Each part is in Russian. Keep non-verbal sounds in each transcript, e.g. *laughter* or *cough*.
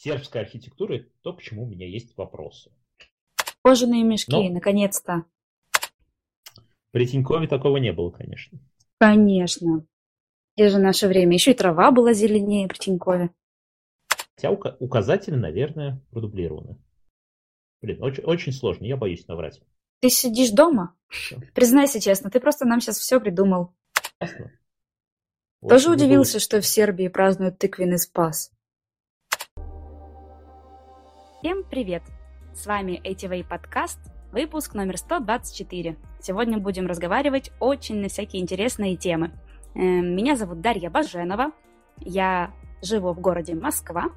сербской архитектуры, то, к чему у меня есть вопросы. Кожаные мешки, Но... наконец-то. При Тинькове такого не было, конечно. Конечно. Где же наше время? Еще и трава была зеленее при Тинькове. Хотя указатели, наверное, продублированы. Блин, очень, очень сложно, я боюсь наврать. Ты сидишь дома? Все. Признайся честно, ты просто нам сейчас все придумал. Ясно. Тоже удивился, что в Сербии празднуют тыквенный спас. Всем привет! С вами ATV подкаст, выпуск номер 124. Сегодня будем разговаривать очень на всякие интересные темы. Эм, меня зовут Дарья Баженова, я живу в городе Москва,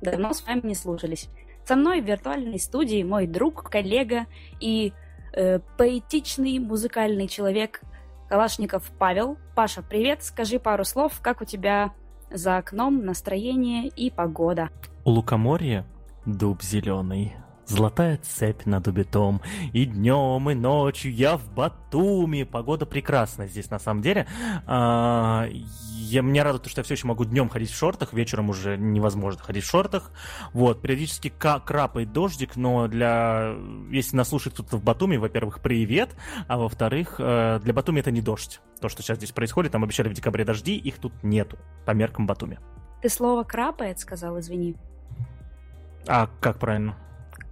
давно с вами не слушались. Со мной в виртуальной студии мой друг, коллега и э, поэтичный музыкальный человек Калашников Павел. Паша, привет, скажи пару слов, как у тебя за окном настроение и погода. У лукоморья Дуб зеленый, золотая цепь над убитом, и днем, и ночью я в Батуми. Погода прекрасная здесь, на самом деле. А, я, меня радует, что я все еще могу днем ходить в шортах, вечером уже невозможно ходить в шортах. Вот, периодически крапает дождик, но для... Если нас слушает кто-то в Батуми, во-первых, привет, а во-вторых, э, для Батуми это не дождь. То, что сейчас здесь происходит, там обещали в декабре дожди, их тут нету, по меркам Батуми. Ты слово «крапает» сказал, извини. А как правильно?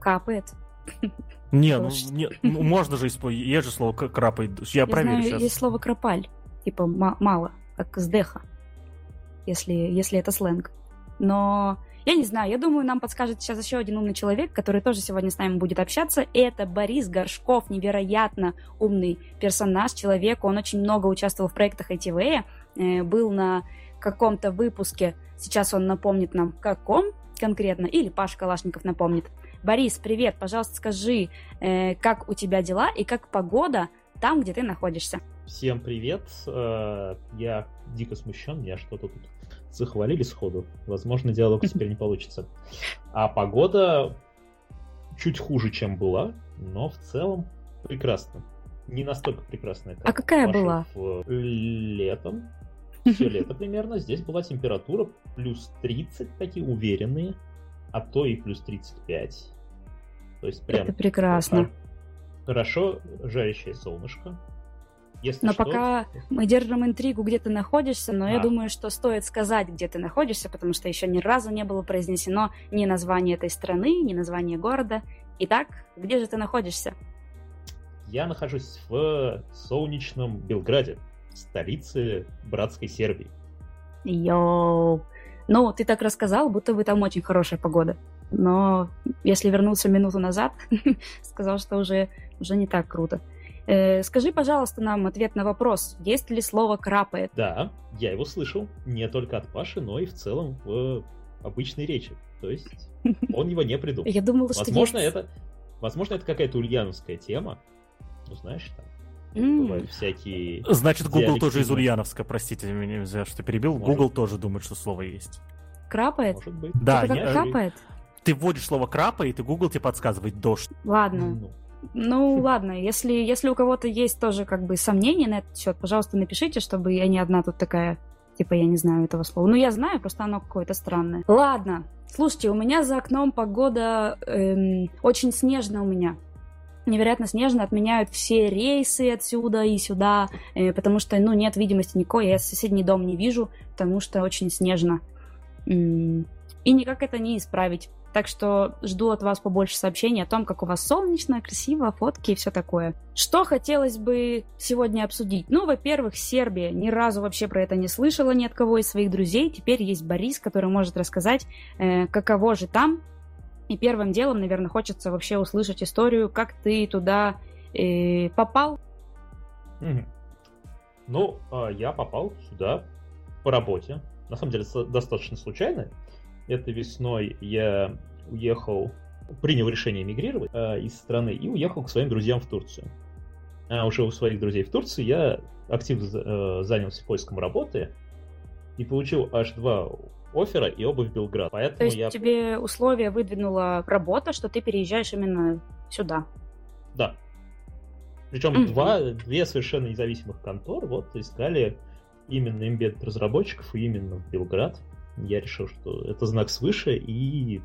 Капает. Не, ну, не, ну можно же использовать. Есть же слово крапает. Я, Я проверю знаю, сейчас. Есть слово кропаль. Типа мало, как сдеха. Если, если это сленг. Но я не знаю, я думаю, нам подскажет сейчас еще один умный человек, который тоже сегодня с нами будет общаться. Это Борис Горшков, невероятно умный персонаж, человек. Он очень много участвовал в проектах ITV, э, был на каком-то выпуске, сейчас он напомнит нам, каком, конкретно, или Паша Калашников напомнит. Борис, привет, пожалуйста, скажи, э, как у тебя дела и как погода там, где ты находишься? Всем привет, э, я дико смущен, меня что-то тут захвалили сходу. Возможно, диалог *laughs* теперь не получится. А погода чуть хуже, чем была, но в целом прекрасно. Не настолько прекрасная, как А какая была? Летом все лето примерно. Здесь была температура плюс 30, такие уверенные, а то и плюс 35. То есть прям... Это прекрасно. Хорошо жарящее солнышко. Если но что... пока мы держим интригу, где ты находишься, но а. я думаю, что стоит сказать, где ты находишься, потому что еще ни разу не было произнесено ни название этой страны, ни название города. Итак, где же ты находишься? Я нахожусь в солнечном Белграде столицы братской Сербии. Йоу. Ну, ты так рассказал, будто бы там очень хорошая погода. Но если вернуться минуту назад, *laughs* сказал, что уже, уже не так круто. Э, скажи, пожалуйста, нам ответ на вопрос, есть ли слово «крапает»? Да, я его слышал не только от Паши, но и в целом в обычной речи. То есть *laughs* он его не придумал. Я думала, что возможно, есть... это, возможно, это какая-то ульяновская тема. Ну, знаешь, там Бывают всякие... Значит, Google тоже из Ульяновска, простите меня, что перебил. Может. Google тоже думает, что слово есть. Крапает? Может быть. Да, это как крапает? Ты вводишь слово крапает, и Google тебе подсказывает дождь. Ладно. Ну, ну ладно, если, если у кого-то есть тоже как бы сомнения на этот счет, пожалуйста, напишите, чтобы я не одна тут такая, типа, я не знаю этого слова. Ну, я знаю, просто оно какое-то странное. Ладно, слушайте, у меня за окном погода эм, очень снежная у меня невероятно снежно, отменяют все рейсы отсюда и сюда, э, потому что, ну, нет видимости никакой, я соседний дом не вижу, потому что очень снежно. И никак это не исправить. Так что жду от вас побольше сообщений о том, как у вас солнечно, красиво, фотки и все такое. Что хотелось бы сегодня обсудить? Ну, во-первых, Сербия. Ни разу вообще про это не слышала ни от кого из своих друзей. Теперь есть Борис, который может рассказать, э, каково же там, и первым делом, наверное, хочется вообще услышать историю, как ты туда э, попал. Ну, а, я попал сюда по работе. На самом деле, достаточно случайно. Это весной я уехал, принял решение эмигрировать э, из страны и уехал к своим друзьям в Турцию. А уже у своих друзей в Турции я активно э, занялся поиском работы и получил аж два оффера и оба в Белград. Поэтому То есть я... тебе условия выдвинула работа, что ты переезжаешь именно сюда? Да. Причем mm-hmm. два, две совершенно независимых контор вот искали именно embedded разработчиков и именно в Белград. Я решил, что это знак свыше, и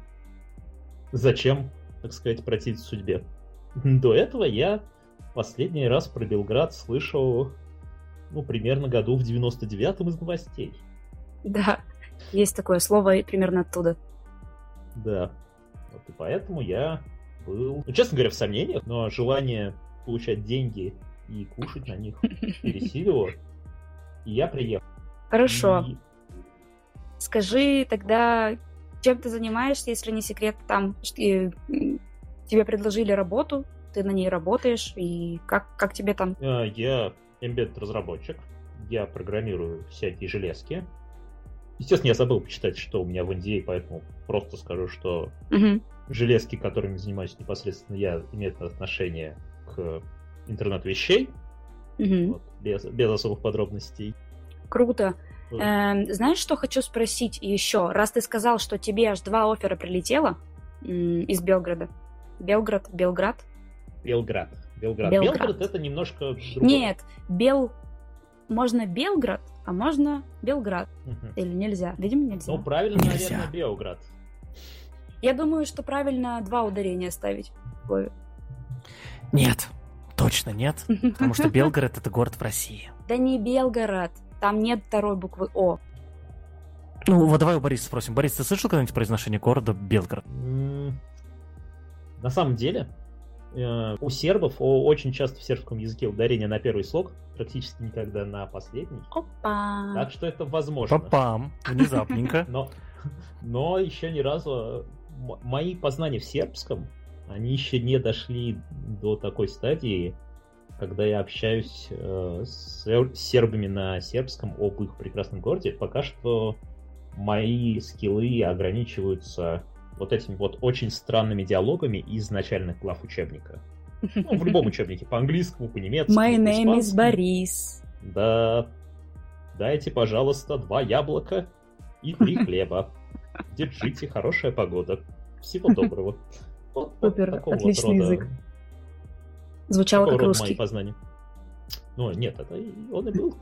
зачем, так сказать, противить судьбе. До этого я последний раз про Белград слышал, ну, примерно году в 99-м из новостей. Да, есть такое слово примерно оттуда. Да. Вот и поэтому я был, ну, честно говоря, в сомнениях, но желание получать деньги и кушать на них *laughs* пересилило. И я приехал. Хорошо. И... Скажи тогда, чем ты занимаешься, если не секрет, там тебе предложили работу, ты на ней работаешь, и как, как тебе там? А, я embedded разработчик, я программирую всякие железки. Естественно, я забыл почитать, что у меня в NDA, поэтому просто скажу, что угу. железки, которыми занимаюсь непосредственно я, имеют отношение к интернету вещей, угу. вот, без, без особых подробностей. Круто. Э, знаешь, что хочу спросить еще? Раз ты сказал, что тебе аж два оффера прилетело из Белграда. Белград, Белград? Белград. Белград. Белград, Белград это немножко другое. Нет, Бел... Можно Белград, а можно Белград. Угу. Или нельзя? Видимо, нельзя. Ну, правильно, нельзя. наверное, Белград. Я думаю, что правильно два ударения ставить Нет, точно нет, потому что *laughs* Белгород — это город в России. Да не Белгород, там нет второй буквы О. Ну, вот давай у Бориса спросим. Борис, ты слышал когда-нибудь произношение города Белгород? На самом деле, у сербов очень часто в сербском языке ударение на первый слог, практически никогда на последний. Опа! Так что это возможно. Папам! Внезапненько. *laughs* Но, но еще ни разу мои познания в сербском, они еще не дошли до такой стадии, когда я общаюсь э, с сербами на сербском об их прекрасном городе, пока что мои скиллы ограничиваются вот этими вот очень странными диалогами из начальных глав учебника. Ну, в любом *laughs* учебнике, по-английскому, по-немецки. My name is Борис. Да. Дайте, пожалуйста, два яблока и три *laughs* хлеба. Держите, хорошая погода. Всего *laughs* доброго. Вот, Супер, вот отличный вот язык. Звучало как русский. мои познания. Ну, нет, это он и был.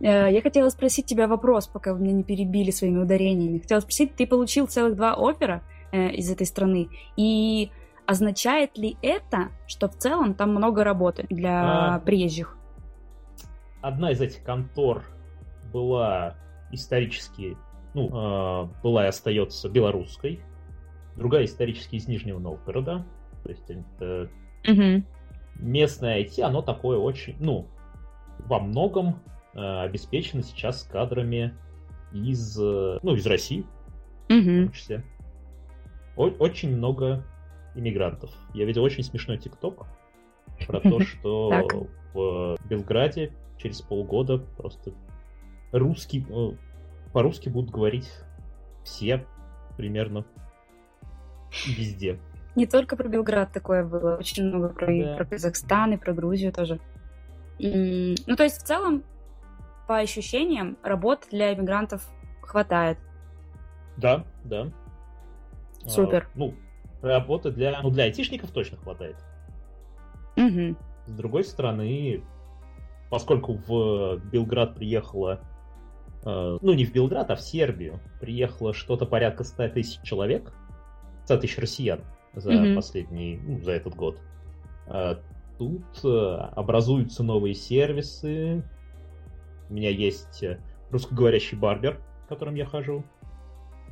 Э, я хотела спросить тебя вопрос, пока вы меня не перебили своими ударениями. Хотела спросить, ты получил целых два опера э, из этой страны, и означает ли это, что в целом там много работы для а, приезжих? Одна из этих контор была исторически, ну, э, была и остается белорусской, другая исторически из Нижнего Новгорода. То есть это Угу. Местное IT, оно такое очень, ну, во многом э, обеспечено сейчас кадрами из, э, ну, из России, угу. в том числе. О- очень много иммигрантов. Я видел очень смешной ТикТок про то, *laughs* что в Белграде через полгода просто русский, э, по-русски будут говорить все примерно везде. Не только про Белград такое было, очень много про, да. про Казахстан и про Грузию тоже. Ну, то есть в целом, по ощущениям, работ для иммигрантов хватает. Да, да. Супер. А, ну, работы для, ну, для айтишников точно хватает. Угу. С другой стороны, поскольку в Белград приехало, э, ну, не в Белград, а в Сербию, приехало что-то порядка 100 тысяч человек, 100 тысяч россиян, за mm-hmm. последний, ну, за этот год. А тут э, образуются новые сервисы. У меня есть э, русскоговорящий барбер, в котором я хожу.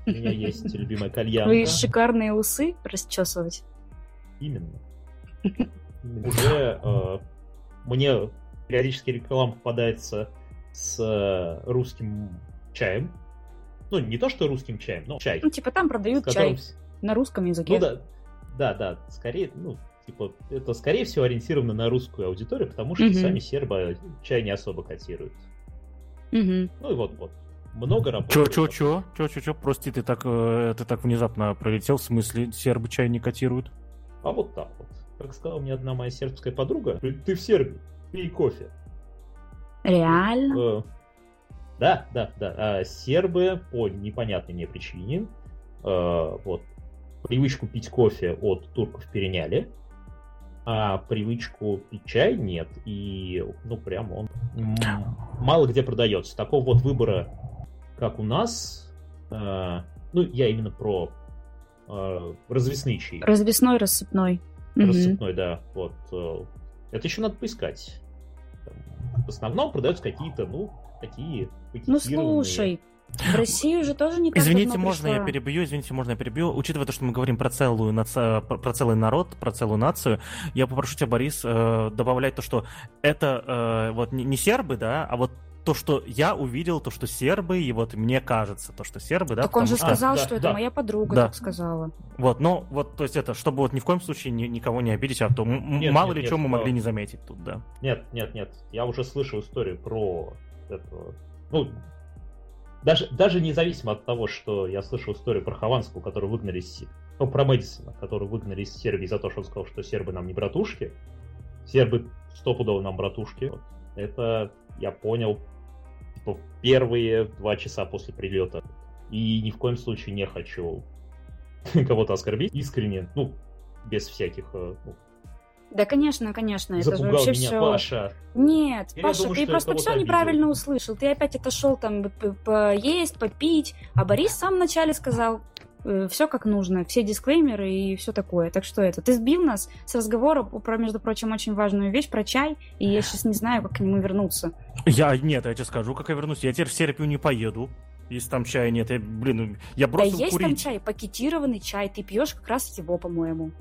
У меня есть *laughs* любимая кальянка. Вы шикарные усы расчесывать? Именно. Уже э, мне периодически реклама попадается с э, русским чаем. Ну, не то, что русским чаем, но чай. Ну, типа там продают которым... чай на русском языке. Ну да, да, да, скорее, ну, типа, это скорее всего ориентировано на русскую аудиторию, потому что угу. сами сербы чай не особо котируют. Угу. Ну и вот, вот. Много работы. Чё, чё, чё? Чё, чё, чё? Прости, ты так, э, ты так внезапно пролетел, в смысле, сербы чай не котируют? А вот так вот. Как сказала мне одна моя сербская подруга, ты в Сербии, пей кофе. Реально? Э, да, да, да. А сербы по непонятной мне причине э, вот привычку пить кофе от турков переняли, а привычку пить чай нет. И, ну, прям он мало где продается. Такого вот выбора как у нас, э, ну, я именно про э, развесные чаи. Развесной, рассыпной. Рассыпной, угу. да. Вот. Э, это еще надо поискать. В основном продаются какие-то, ну, такие Ну, слушай, в Россию же тоже не так Извините, можно пришла. я перебью, извините, можно я перебью. Учитывая то, что мы говорим про целую наци... про целый народ, про целую нацию, я попрошу тебя, Борис, э, добавлять то, что это э, вот не, сербы, да, а вот то, что я увидел, то, что сербы, и вот мне кажется, то, что сербы, да. Так он же сказал, а, что да, это да. моя подруга да. так сказала. Вот, но вот, то есть это, чтобы вот ни в коем случае ни, никого не обидеть, а то нет, мало нет, ли нет, что мы могли не заметить тут, да. Нет, нет, нет, я уже слышал историю про это, ну, даже, даже независимо от того, что я слышал историю про Хованского, которую выгнали из... Ну, про Мэдисона, которую выгнали из Сербии за то, что он сказал, что сербы нам не братушки. Сербы стопудово нам братушки. Это я понял типа, первые два часа после прилета. И ни в коем случае не хочу *laughs* кого-то оскорбить искренне, ну, без всяких э, ну, да, конечно, конечно, это Запугал же вообще меня все. Паша. Нет, Я Паша, думаю, ты просто все неправильно обидел. услышал. Ты опять отошел там поесть, попить, а Борис сам вначале сказал э, все как нужно, все дисклеймеры и все такое. Так что это, ты сбил нас с разговора про, между прочим, очень важную вещь, про чай, и я сейчас не знаю, как к нему вернуться. Я, нет, я тебе скажу, как я вернусь. Я теперь в Сербию не поеду. Если там чая нет, я, блин, я бросил Да есть курить. там чай, пакетированный чай, ты пьешь как раз его, по-моему.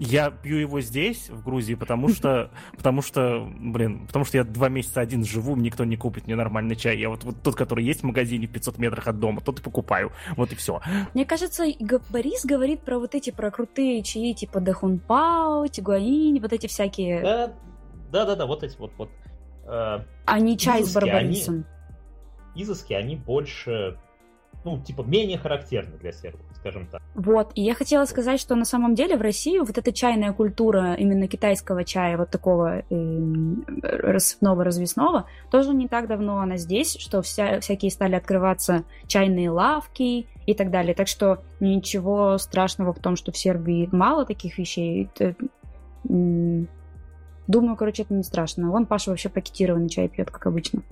Я пью его здесь, в Грузии, потому что, *laughs* потому что, блин, потому что я два месяца один живу, никто не купит мне нормальный чай. Я вот, вот тот, который есть в магазине в 500 метрах от дома, тот и покупаю. Вот и все. Мне кажется, Борис говорит про вот эти, про крутые чаи, типа Дахунпао, Тигуанин, вот эти всякие... Да, да, да, да вот эти вот... вот э, а не чай с барбарисом. Они, изыски, они больше ну, типа, менее характерны для сербов, скажем так. Вот, и я хотела сказать, что на самом деле в России вот эта чайная культура именно китайского чая, вот такого э, рассыпного, развесного, тоже не так давно она здесь, что вся, всякие стали открываться чайные лавки и так далее. Так что ничего страшного в том, что в Сербии мало таких вещей. Это, думаю, короче, это не страшно. Вон Паша вообще пакетированный чай пьет, как обычно.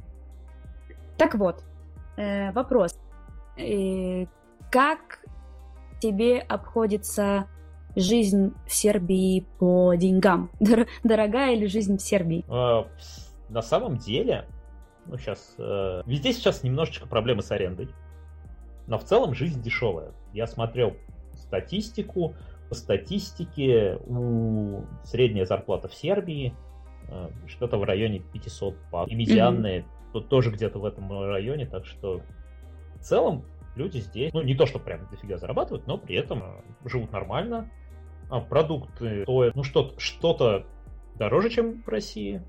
Так вот, э, вопрос. И как тебе обходится жизнь в Сербии по деньгам? Дорогая ли жизнь в Сербии? А, на самом деле, ну сейчас, э, везде сейчас немножечко проблемы с арендой, но в целом жизнь дешевая. Я смотрел статистику, по статистике у средняя зарплата в Сербии э, что-то в районе 500 пар. И медианные mm-hmm. Тут тоже где-то в этом районе, так что в целом люди здесь, ну, не то, что прям дофига зарабатывают, но при этом э, живут нормально. А продукты стоят, ну, что-то что дороже, чем в России,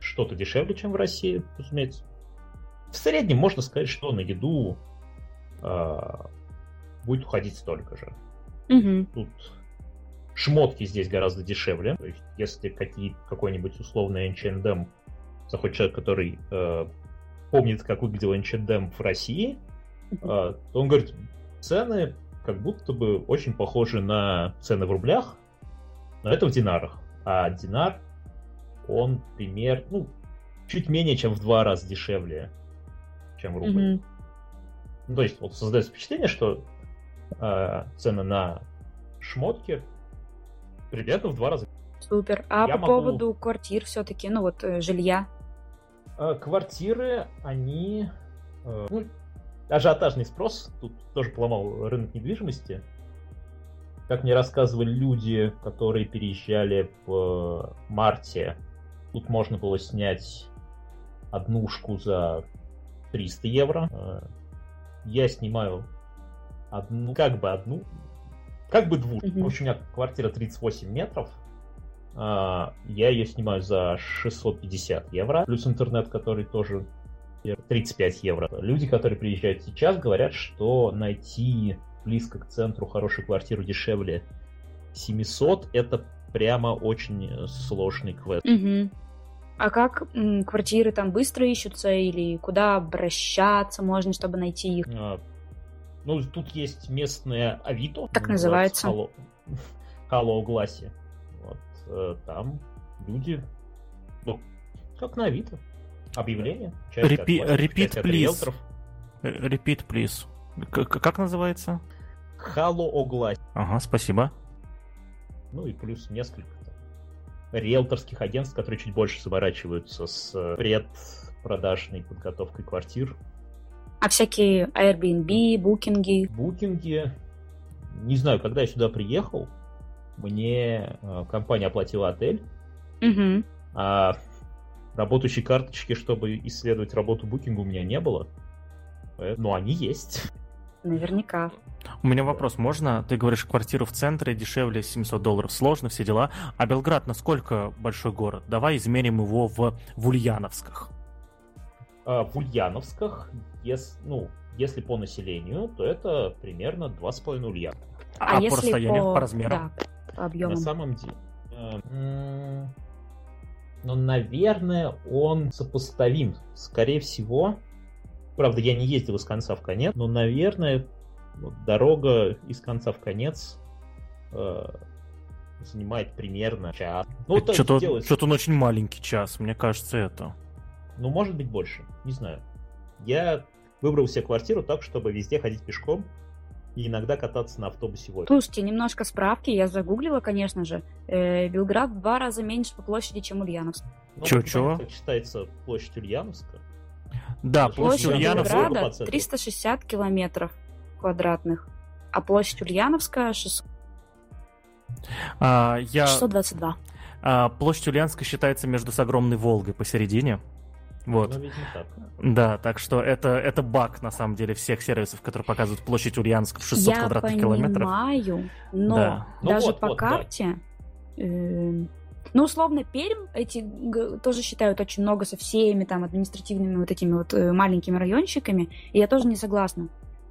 что-то дешевле, чем в России, разумеется. В среднем можно сказать, что на еду э, будет уходить столько же. Угу. Тут шмотки здесь гораздо дешевле. То есть, если какие, какой-нибудь условный H&M заходит человек, который э, помнит, как выглядел H&M в России, а, то он говорит, цены как будто бы очень похожи на цены в рублях, но это в динарах. А динар, он пример, ну, чуть менее, чем в два раза дешевле, чем рубль. Mm-hmm. Ну, то есть вот создается впечатление, что э, цены на шмотки примерно в два раза. Супер. А Я по могу... поводу квартир все-таки, ну вот э, жилья? Э, квартиры, они, э, ну, ажиотажный спрос тут тоже поломал рынок недвижимости. Как мне рассказывали люди, которые переезжали в марте, тут можно было снять однушку за 300 евро. Э, я снимаю одну, как бы одну, как бы двушку. Mm-hmm. В общем, у меня квартира 38 метров. А, я ее снимаю за 650 евро. Плюс интернет, который тоже 35 евро. Люди, которые приезжают сейчас, говорят, что найти близко к центру хорошую квартиру дешевле 700 это прямо очень сложный квест. Угу. А как м, квартиры там быстро ищутся или куда обращаться можно, чтобы найти их? А, ну, тут есть местное Авито. Так называется. Hello Glassy. *laughs* Вот, э, там люди, ну, как на Авито. Объявление. Repeat, repeat please. Repeat, please. К как называется? Halo Оглас. Ага, спасибо. Ну и плюс несколько риэлторских агентств, которые чуть больше заморачиваются с э, предпродажной подготовкой квартир. А всякие Airbnb, букинги? Букинги. Не знаю, когда я сюда приехал, мне э, компания оплатила отель, угу. а работающей карточки, чтобы исследовать работу букинга, у меня не было. Но они есть. Наверняка. У меня вопрос, можно, ты говоришь, квартиру в центре дешевле 700 долларов, сложно, все дела, а Белград насколько большой город? Давай измерим его в, в Ульяновсках. А, в Ульяновсках, если, ну, если по населению, то это примерно 2,5 Ульяна. А, а по расстоянию, по, по размерам? Да, по. На самом деле... Э, ну, наверное, он сопоставим. Скорее всего, правда, я не ездил из конца в конец, но, наверное, вот, дорога из конца в конец э, занимает примерно час. Ну, что-то, делать... что-то он очень маленький час, мне кажется, это. Ну, может быть, больше. Не знаю. Я выбрал себе квартиру так, чтобы везде ходить пешком и иногда кататься на автобусе. Вот. Слушайте, немножко справки. Я загуглила, конечно же. Э, Белград в два раза меньше по площади, чем Ульяновск. Ну, Чего-чего? Как считается площадь Ульяновска? Да, площадь, площадь Белграда 360 километров квадратных, а площадь Ульяновская 600... А, я... 622. А, площадь Ульяновска считается между с огромной Волгой посередине. Вот. Ну, так. Да, так что это, это баг, на самом деле, всех сервисов, которые показывают площадь Ульяновска в 600 Я квадратных понимаю, километров. Я понимаю, но да. Ну даже ну вот, по вот, карте... Да. Э, ну, условно, Пермь эти тоже считают очень много со всеми там административными вот этими вот э, маленькими райончиками, и я тоже не согласна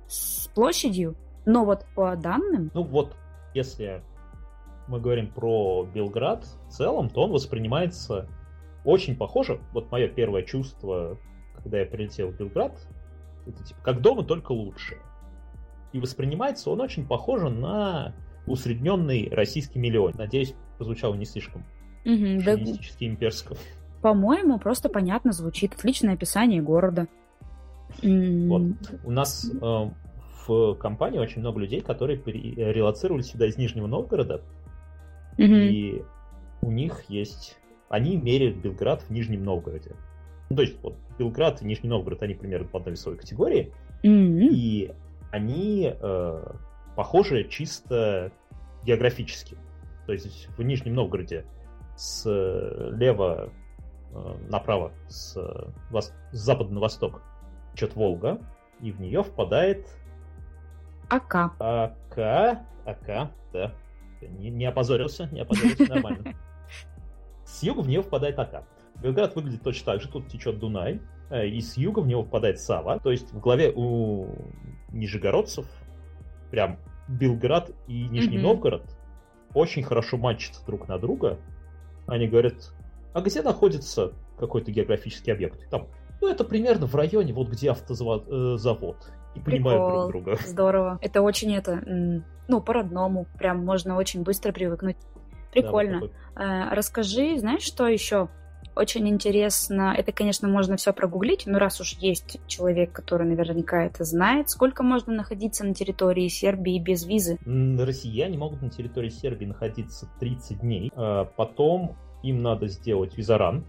с площадью, но вот по данным... Ну вот, если мы говорим про Белград в целом, то он воспринимается очень похоже. Вот мое первое чувство, когда я прилетел в Белград, это типа как дома, только лучше. И воспринимается он очень похоже на усредненный российский миллион. Надеюсь, прозвучало не слишком угу, да... имперско. По-моему, просто понятно звучит. Отличное описание города. Вот. У нас э, в компании очень много людей, которые релацировали сюда из Нижнего Новгорода. Угу. И у них есть... Они меряют Белград в Нижнем Новгороде. Ну, то есть, вот, Белград и Нижний Новгород, они примерно по одной весовой категории. mm И они э, похожи чисто географически. То есть в Нижнем Новгороде слева э, направо, с, с запада на восток течет Волга, и в нее впадает... Ака. Ака. Ака, да. Не, не опозорился, не опозорился, нормально. *laughs* С юга в нее впадает Ака. Белград выглядит точно так же, тут течет Дунай, э, и с юга в него впадает Сава. То есть в главе у нижегородцев прям Белград и Нижний mm-hmm. Новгород очень хорошо матчатся друг на друга. Они говорят, а где находится какой-то географический объект? Там, ну, это примерно в районе, вот где автозавод. Э, и понимают друг друга. Здорово. Это очень это, ну, по-родному. Прям можно очень быстро привыкнуть. Прикольно. Да, вот такой... Расскажи, знаешь, что еще? Очень интересно, это, конечно, можно все прогуглить, но раз уж есть человек, который наверняка это знает, сколько можно находиться на территории Сербии без визы? Россияне могут на территории Сербии находиться 30 дней, а потом им надо сделать визаран,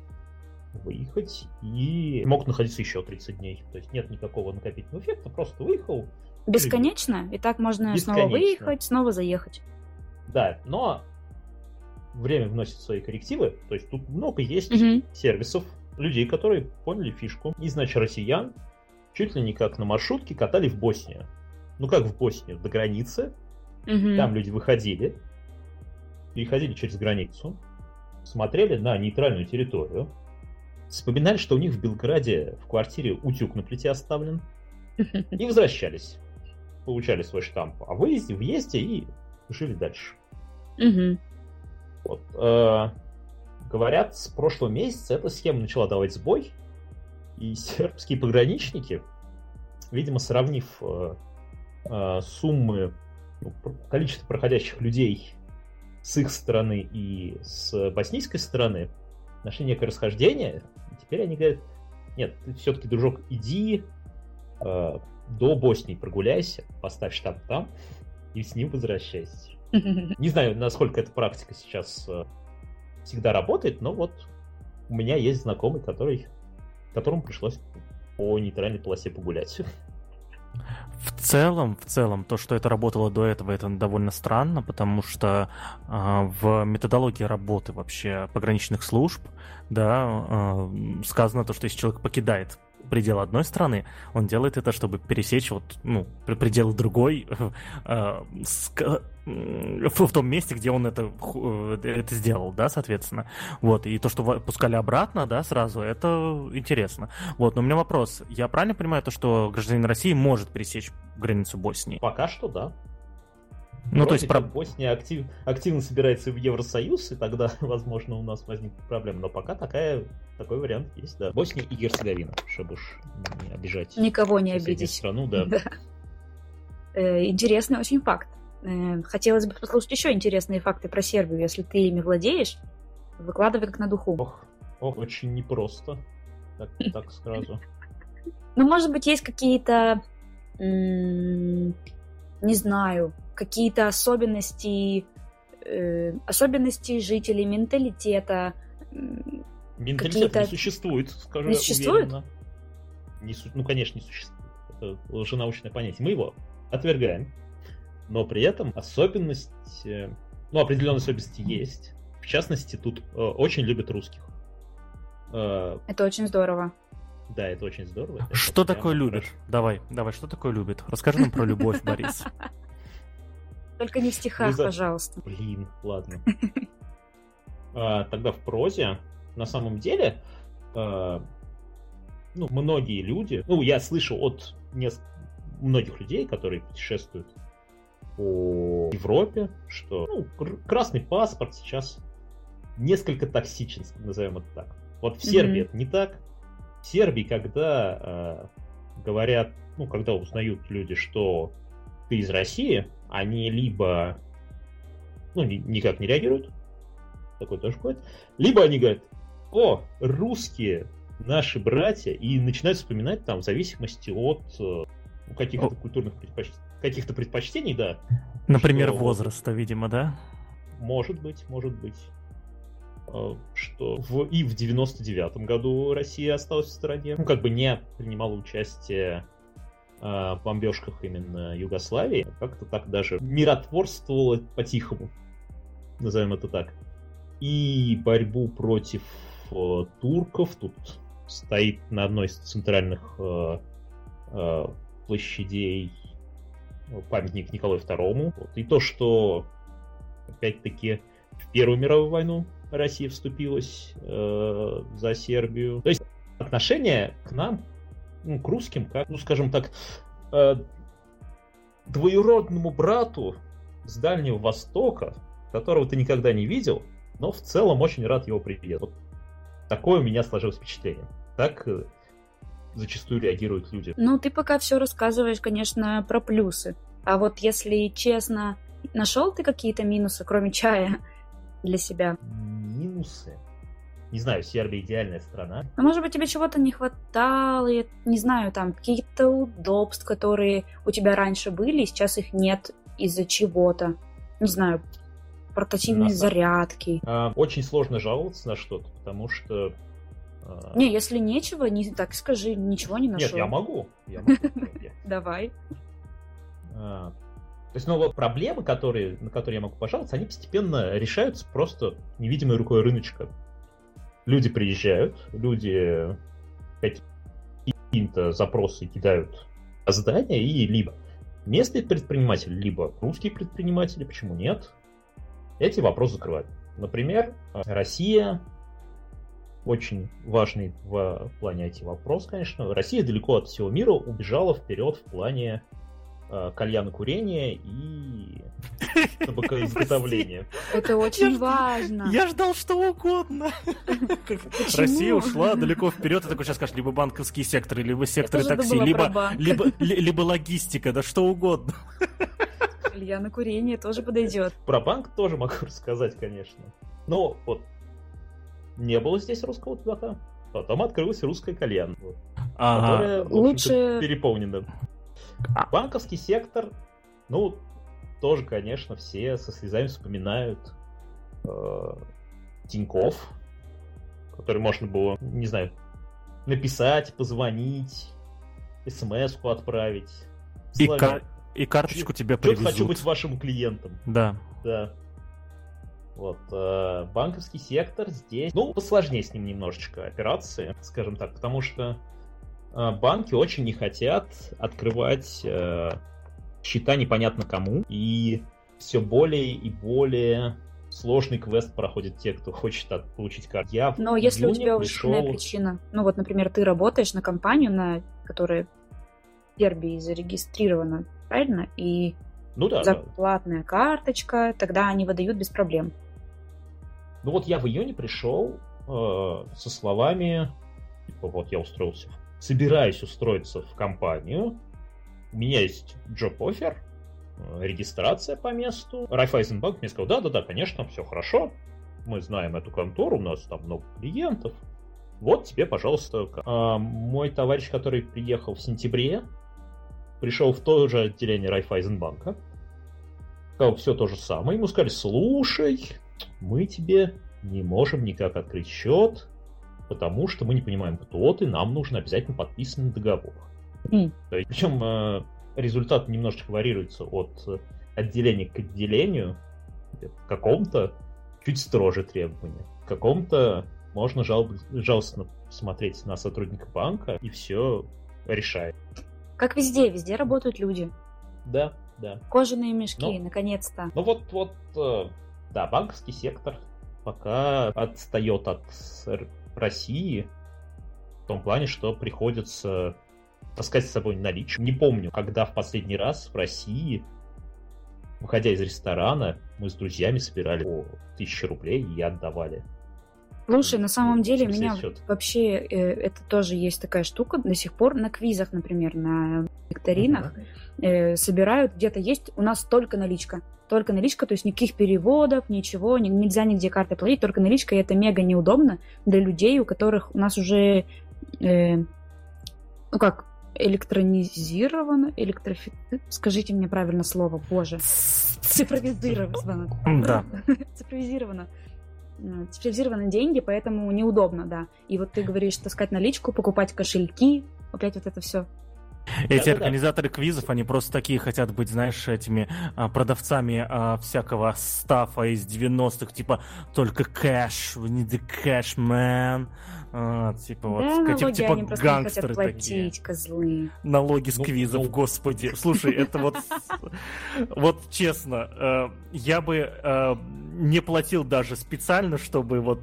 выехать, и могут находиться еще 30 дней. То есть нет никакого накопительного эффекта, просто выехал. Бесконечно? И так можно Бесконечно. снова выехать, снова заехать. Да, но время вносит свои коррективы. То есть тут много есть угу. сервисов, людей, которые поняли фишку. И, значит, россиян чуть ли не как на маршрутке катали в Боснию. Ну как в Боснию? До границы. Угу. Там люди выходили, переходили через границу, смотрели на нейтральную территорию, вспоминали, что у них в Белграде в квартире утюг на плите оставлен, *laughs* и возвращались. Получали свой штамп о выезде, въезде и жили дальше. Угу. Вот, э, говорят, с прошлого месяца эта схема начала давать сбой, и *laughs* сербские пограничники, видимо, сравнив э, э, суммы, ну, количество проходящих людей с их стороны и с боснийской стороны, нашли некое расхождение, и теперь они говорят, нет, ты все-таки, дружок, иди, э, до Боснии прогуляйся, поставь штамп там и с ним возвращайся. *laughs* Не знаю, насколько эта практика сейчас э, всегда работает, но вот у меня есть знакомый, который, которому пришлось по нейтральной полосе погулять. В целом, в целом, то, что это работало до этого, это довольно странно, потому что э, в методологии работы вообще пограничных служб, да, э, сказано то, что если человек покидает предел одной страны, он делает это, чтобы пересечь вот, ну, предел другой *laughs* э, с, в, в том месте, где он это, э, это сделал, да, соответственно. Вот, и то, что пускали обратно, да, сразу, это интересно. Вот, но у меня вопрос. Я правильно понимаю то, что гражданин России может пересечь границу Боснии? Пока что, да. Ну, то есть про... Босния актив, активно собирается в Евросоюз, и тогда, *laughs* возможно, у нас возникнет проблема. Но пока такая, такой вариант есть, да. Босния и Герцеговина, чтобы уж не обижать. Никого не обидеть. страну, да. *laughs* да. Э, интересный очень факт. Э, хотелось бы послушать еще интересные факты про Сербию. Если ты ими владеешь, выкладывай как на духу. Ох, ох очень непросто. Так, *laughs* так сразу. Ну, может быть, есть какие-то, не знаю, какие-то особенности, э, особенности жителей, менталитета. Менталитет не существует, скажу Не существует? Уверенно. Не, ну, конечно, не существует. Это лженаучное понятие. Мы его отвергаем. Но при этом особенность, э, ну, определенные особенности есть. В частности, тут э, очень любят русских. Э, это очень здорово. Да, это очень здорово. Это что такое любит? Хорошо. Давай, давай, что такое любит? Расскажи нам про любовь, Борис. *laughs* Только не в стихах, за... пожалуйста. Блин, ладно. *laughs* А, тогда в прозе, на самом деле, а, ну, многие люди, ну, я слышу от неск... многих людей, которые путешествуют по Европе, что ну, красный паспорт сейчас несколько токсичен, назовем это так. Вот в Сербии mm-hmm. это не так. В Сербии, когда э, говорят, ну, когда узнают люди, что ты из России, они либо ну, ни, никак не реагируют, такое тоже бывает, либо они говорят, о, русские, наши братья, и начинают вспоминать там в зависимости от э, каких-то о. культурных предпочтений, каких-то предпочтений, да. Например, что... возраста, видимо, да? Может быть, может быть. Э, что в, и в 99-м году Россия осталась в стороне. Ну, как бы не принимала участие э, бомбежках именно Югославии, как-то так даже миротворствовало по-тихому, назовем это так. И борьбу против э, турков тут стоит на одной из центральных э, э, площадей памятник Николаю II. Вот. И то, что опять-таки в Первую мировую войну Россия вступилась э, за Сербию. То есть отношение к нам ну, к русским, как, ну, скажем так, э, двоюродному брату с Дальнего Востока, которого ты никогда не видел, но в целом очень рад его приезду. Вот такое у меня сложилось впечатление. Так э, зачастую реагируют люди. Ну, ты пока все рассказываешь, конечно, про плюсы. А вот если честно, нашел ты какие-то минусы, кроме чая, для себя? Минусы? Не знаю, Сербия идеальная страна. А может быть, тебе чего-то не хватало, я не знаю, там, какие-то удобств, которые у тебя раньше были, и сейчас их нет из-за чего-то. Не знаю, портативные на зарядки. А, очень сложно жаловаться на что-то, потому что... А... Не, если нечего, не так скажи, ничего не нашел. Нет, я могу. Я могу *laughs* Давай. А, то есть, ну вот проблемы, которые, на которые я могу пожаловаться, они постепенно решаются просто невидимой рукой рыночка люди приезжают, люди какие-то запросы кидают на здание, и либо местные предприниматели, либо русские предприниматели, почему нет, эти вопросы закрывают. Например, Россия, очень важный в плане IT-вопрос, конечно, Россия далеко от всего мира убежала вперед в плане э, кальянокурения и *laughs* табакоизготовления. Это очень важно. Я ждал что угодно. *laughs* Россия ушла далеко вперед, и такой сейчас скажешь, либо банковский сектор, либо секторы такси, либо, либо, либо логистика, да что угодно. *laughs* курение тоже подойдет. Про банк тоже могу рассказать, конечно. Но вот не было здесь русского табака. Потом открылась русская кальян, ага. которая, Лучше... переполнена. А. Банковский сектор, ну, тоже, конечно, все со слезами вспоминают э, Тиньков, который можно было, не знаю, написать, позвонить, смс-ку отправить. И, кар- и карточку тебе привезут. хочу быть вашим клиентом. Да. Да. Вот, э, банковский сектор здесь, ну, посложнее с ним немножечко операции, скажем так, потому что банки очень не хотят открывать э, счета непонятно кому, и все более и более сложный квест проходит те, кто хочет от, получить карту. Я Но если у тебя пришел... причина, ну вот, например, ты работаешь на компанию, на которая в Сербии зарегистрирована, правильно? И ну да, зарплатная да. карточка, тогда они выдают без проблем. Ну вот я в июне пришел э, со словами, типа вот я устроился, собираюсь устроиться в компанию, у меня есть job-оффер, э, регистрация по месту. Райфайзенбанк мне сказал, да-да-да, конечно, все хорошо, мы знаем эту контору, у нас там много клиентов. Вот тебе, пожалуйста. А, мой товарищ, который приехал в сентябре, пришел в то же отделение Райфайзенбанка, сказал все то же самое. Ему сказали, слушай, мы тебе не можем никак открыть счет, потому что мы не понимаем, кто ты, нам нужен обязательно подписанный договор. Mm. То есть, причем э, результат немножечко варьируется от отделения к отделению. В каком-то чуть строже требования, в каком-то можно жалоб, жалостно смотреть на сотрудника банка и все решает. Как везде, везде работают люди. Да, да. Кожаные мешки, ну, наконец-то. Ну вот, вот, э, да, банковский сектор пока отстает от России в том плане, что приходится таскать с собой наличку. Не помню, когда в последний раз в России, выходя из ресторана, мы с друзьями собирали по тысяче рублей и отдавали. Слушай, на самом деле меня счет. вообще э, это тоже есть такая штука до сих пор на квизах, например, на викторинах uh-huh. э, собирают где-то есть у нас только наличка, только наличка, то есть никаких переводов, ничего, ни, нельзя нигде карты платить, только наличка, и это мега неудобно для людей, у которых у нас уже э, ну как электронизировано, электрофи... Скажите мне правильно слово, боже. *laughs* Цифровизировано. Да. Цифровизировано. Цифровизированы деньги, поэтому неудобно, да. И вот ты говоришь таскать наличку, покупать кошельки, опять вот это все. Эти да, организаторы да. квизов, они просто такие хотят быть, знаешь, этими а, продавцами а, всякого стафа из 90-х, типа только кэш, we need the cash, man. А, типа вот, да, налоги типа они гангстеры платить, такие. козлы. Налоги с ну, квизов, ну... господи. Слушай, это вот, вот честно, э, я бы э, не платил даже специально, чтобы вот,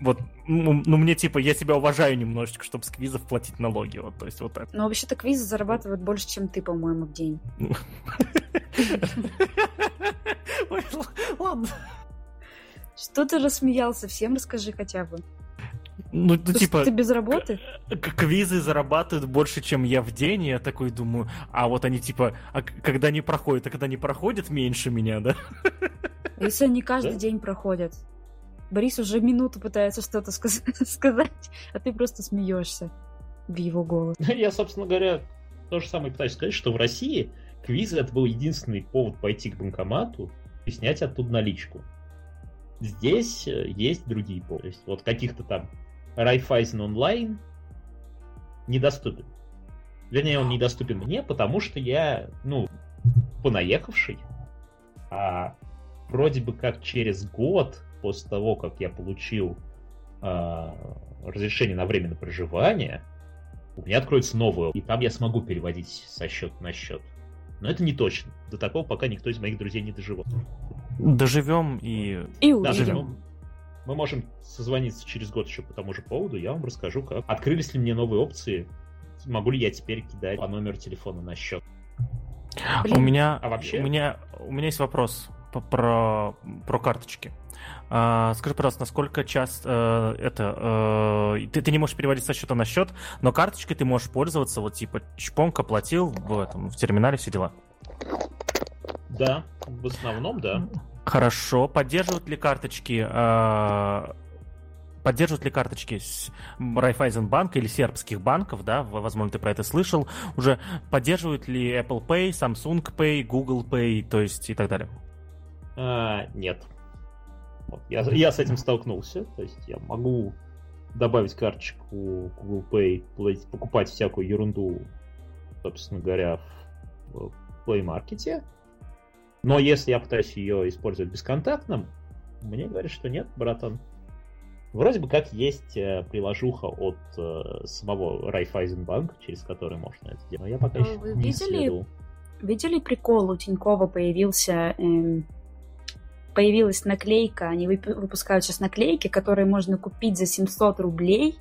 вот, ну, ну, мне типа, я себя уважаю немножечко, чтобы с квизов платить налоги, вот, то есть вот так. Ну, вообще-то квизы зарабатывают больше, чем ты, по-моему, в день. Ладно. Что ты рассмеялся? Всем расскажи хотя бы. Ну, ну типа... Ты без работы? Квизы зарабатывают больше, чем я в день, я такой думаю, а вот они типа, а когда они проходят, а когда они проходят, меньше меня, да? Если они каждый да? день проходят. Борис уже минуту пытается что-то сказ- *laughs* сказать, а ты просто смеешься в его голос. Я, собственно говоря, то же самое пытаюсь сказать, что в России квизы это был единственный повод пойти к банкомату и снять оттуда наличку. Здесь э, есть другие поводы. То есть вот каких-то там Райфайзен онлайн недоступен. Вернее, он недоступен мне, потому что я, ну, понаехавший. А вроде бы как через год после того, как я получил э, разрешение на временное проживание, у меня откроется новое, и там я смогу переводить со счета на счет. Но это не точно. До такого пока никто из моих друзей не доживет. Доживем и... И увидим. Да, мы можем созвониться через год еще по тому же поводу. Я вам расскажу, как. Открылись ли мне новые опции. Могу ли я теперь кидать по номеру телефона на счет. Блин. У меня, а вообще? у меня, у меня есть вопрос про, про карточки. А, скажи, пожалуйста, насколько часто э, это э, ты, ты не можешь переводить со счета на счет, но карточкой ты можешь пользоваться, вот типа чпонг оплатил в этом в терминале все дела. Да, в основном, да. Хорошо. Поддерживают ли карточки э, поддерживают ли карточки Райфайзенбанка или сербских банков, да, возможно, ты про это слышал, уже поддерживают ли Apple Pay, Samsung Pay, Google Pay, то есть и так далее? А, нет. Вот. Я, я с этим столкнулся, то есть я могу добавить карточку Google Pay, покупать всякую ерунду, собственно говоря, в Play Market, но если я пытаюсь ее использовать бесконтактным, мне говорят, что нет, братан. Вроде бы как есть э, приложуха от э, самого Райфайзенбанк, через который можно это делать. Но я пока еще Вы не видели, исследовал. видели прикол? У Тинькова появился... эм, появилась наклейка. Они вып- выпускают сейчас наклейки, которые можно купить за 700 рублей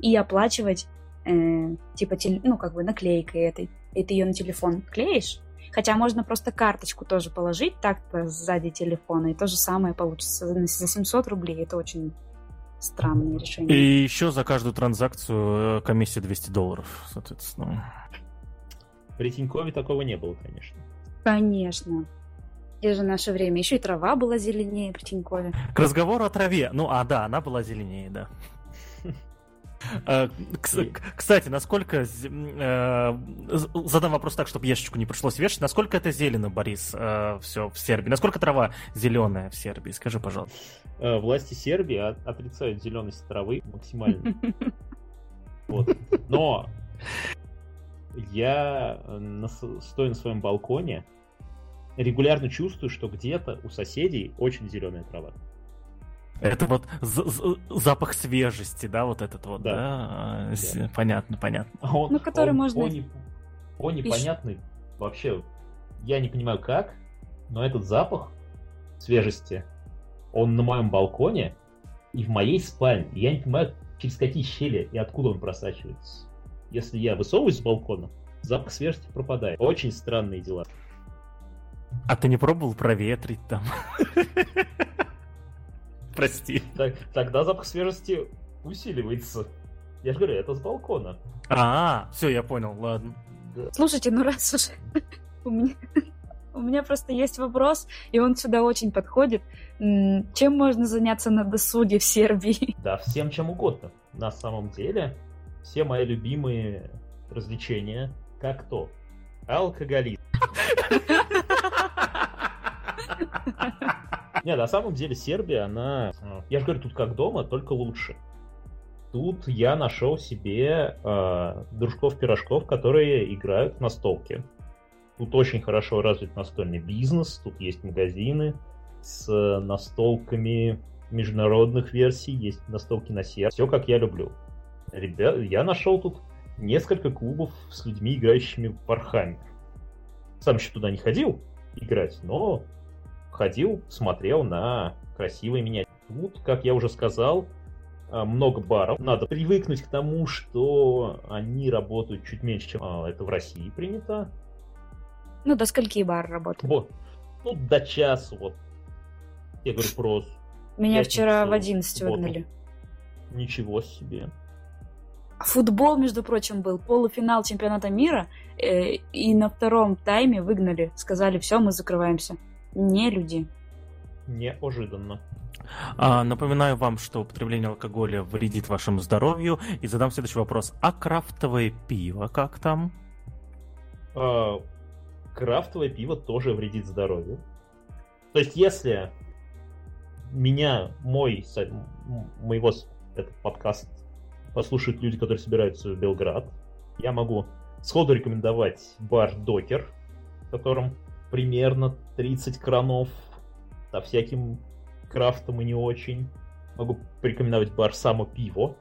и оплачивать э, типа, тел- ну, как бы наклейкой этой. И ты ее на телефон клеишь. Хотя можно просто карточку тоже положить так-то сзади телефона, и то же самое получится за за 700 рублей. Это очень странное И решение. еще за каждую транзакцию э, комиссия 200 долларов, соответственно. При Тинькове такого не было, конечно. Конечно. Где же наше время? Еще и трава была зеленее при Тинькове. К разговору о траве. Ну, а да, она была зеленее, да. *laughs* Э, Кстати, насколько... э, Задам вопрос так, чтобы ящичку не пришлось вешать. Насколько это зелено, Борис, все в Сербии? Насколько трава зеленая в Сербии? Скажи, пожалуйста. Э, Власти Сербии от- отрицают зеленость травы максимально. *laughs* Вот. Но я, э, на с- стоя на своем балконе, регулярно чувствую, что где-то у соседей очень зеленая трава. Это вот з- з- запах свежести, да, вот этот вот, Да. да? Да. Понятно, понятно. А он- Ну, который он можно по не- по непонятной, вообще, я не понимаю как, но этот запах свежести, он на моем балконе и в моей спальне. Я не понимаю, через какие щели и откуда он просачивается. Если я высовываюсь с балкона, запах свежести пропадает. Очень странные дела. А ты не пробовал проветрить там? *laughs* Прости. Так- тогда запах свежести усиливается. Я же говорю, это с балкона. А, все, я понял, ладно. Слушайте, ну раз уж *laughs* у меня, у меня просто есть вопрос, и он сюда очень подходит. Чем можно заняться на досуге в Сербии? *laughs* Да, всем чем угодно. На самом деле, все мои любимые развлечения, как то алкоголизм. Не, на самом деле Сербия, она... э, Я же говорю, тут как дома, только лучше. Тут я нашел себе э, дружков-пирожков, которые играют в настолки. Тут очень хорошо развит настольный бизнес, тут есть магазины с настолками международных версий, есть настолки на сервер. Все как я люблю. Ребят, я нашел тут несколько клубов с людьми, играющими в Warhammer. Сам еще туда не ходил играть, но ходил, смотрел на красивые меня. Тут, как я уже сказал, а, много баров. Надо привыкнуть к тому, что они работают чуть меньше, чем а, это в России принято. Ну, до скольки бар работает? Вот. Ну, до часу, вот. Я говорю про Меня вчера в 11 субботу. выгнали. ничего себе. Футбол, между прочим, был полуфинал чемпионата мира, э, и на втором тайме выгнали. Сказали, все, мы закрываемся. Не люди. Неожиданно. А, напоминаю вам, что употребление алкоголя вредит вашему здоровью. И задам следующий вопрос. А крафтовое пиво как там? А, крафтовое пиво тоже вредит здоровью. То есть, если меня, мой, моего этот подкаст послушают люди, которые собираются в Белград, я могу сходу рекомендовать бар Докер, в котором примерно 30 кранов со всяким крафтом и не очень. Могу порекомендовать бар Само Пиво,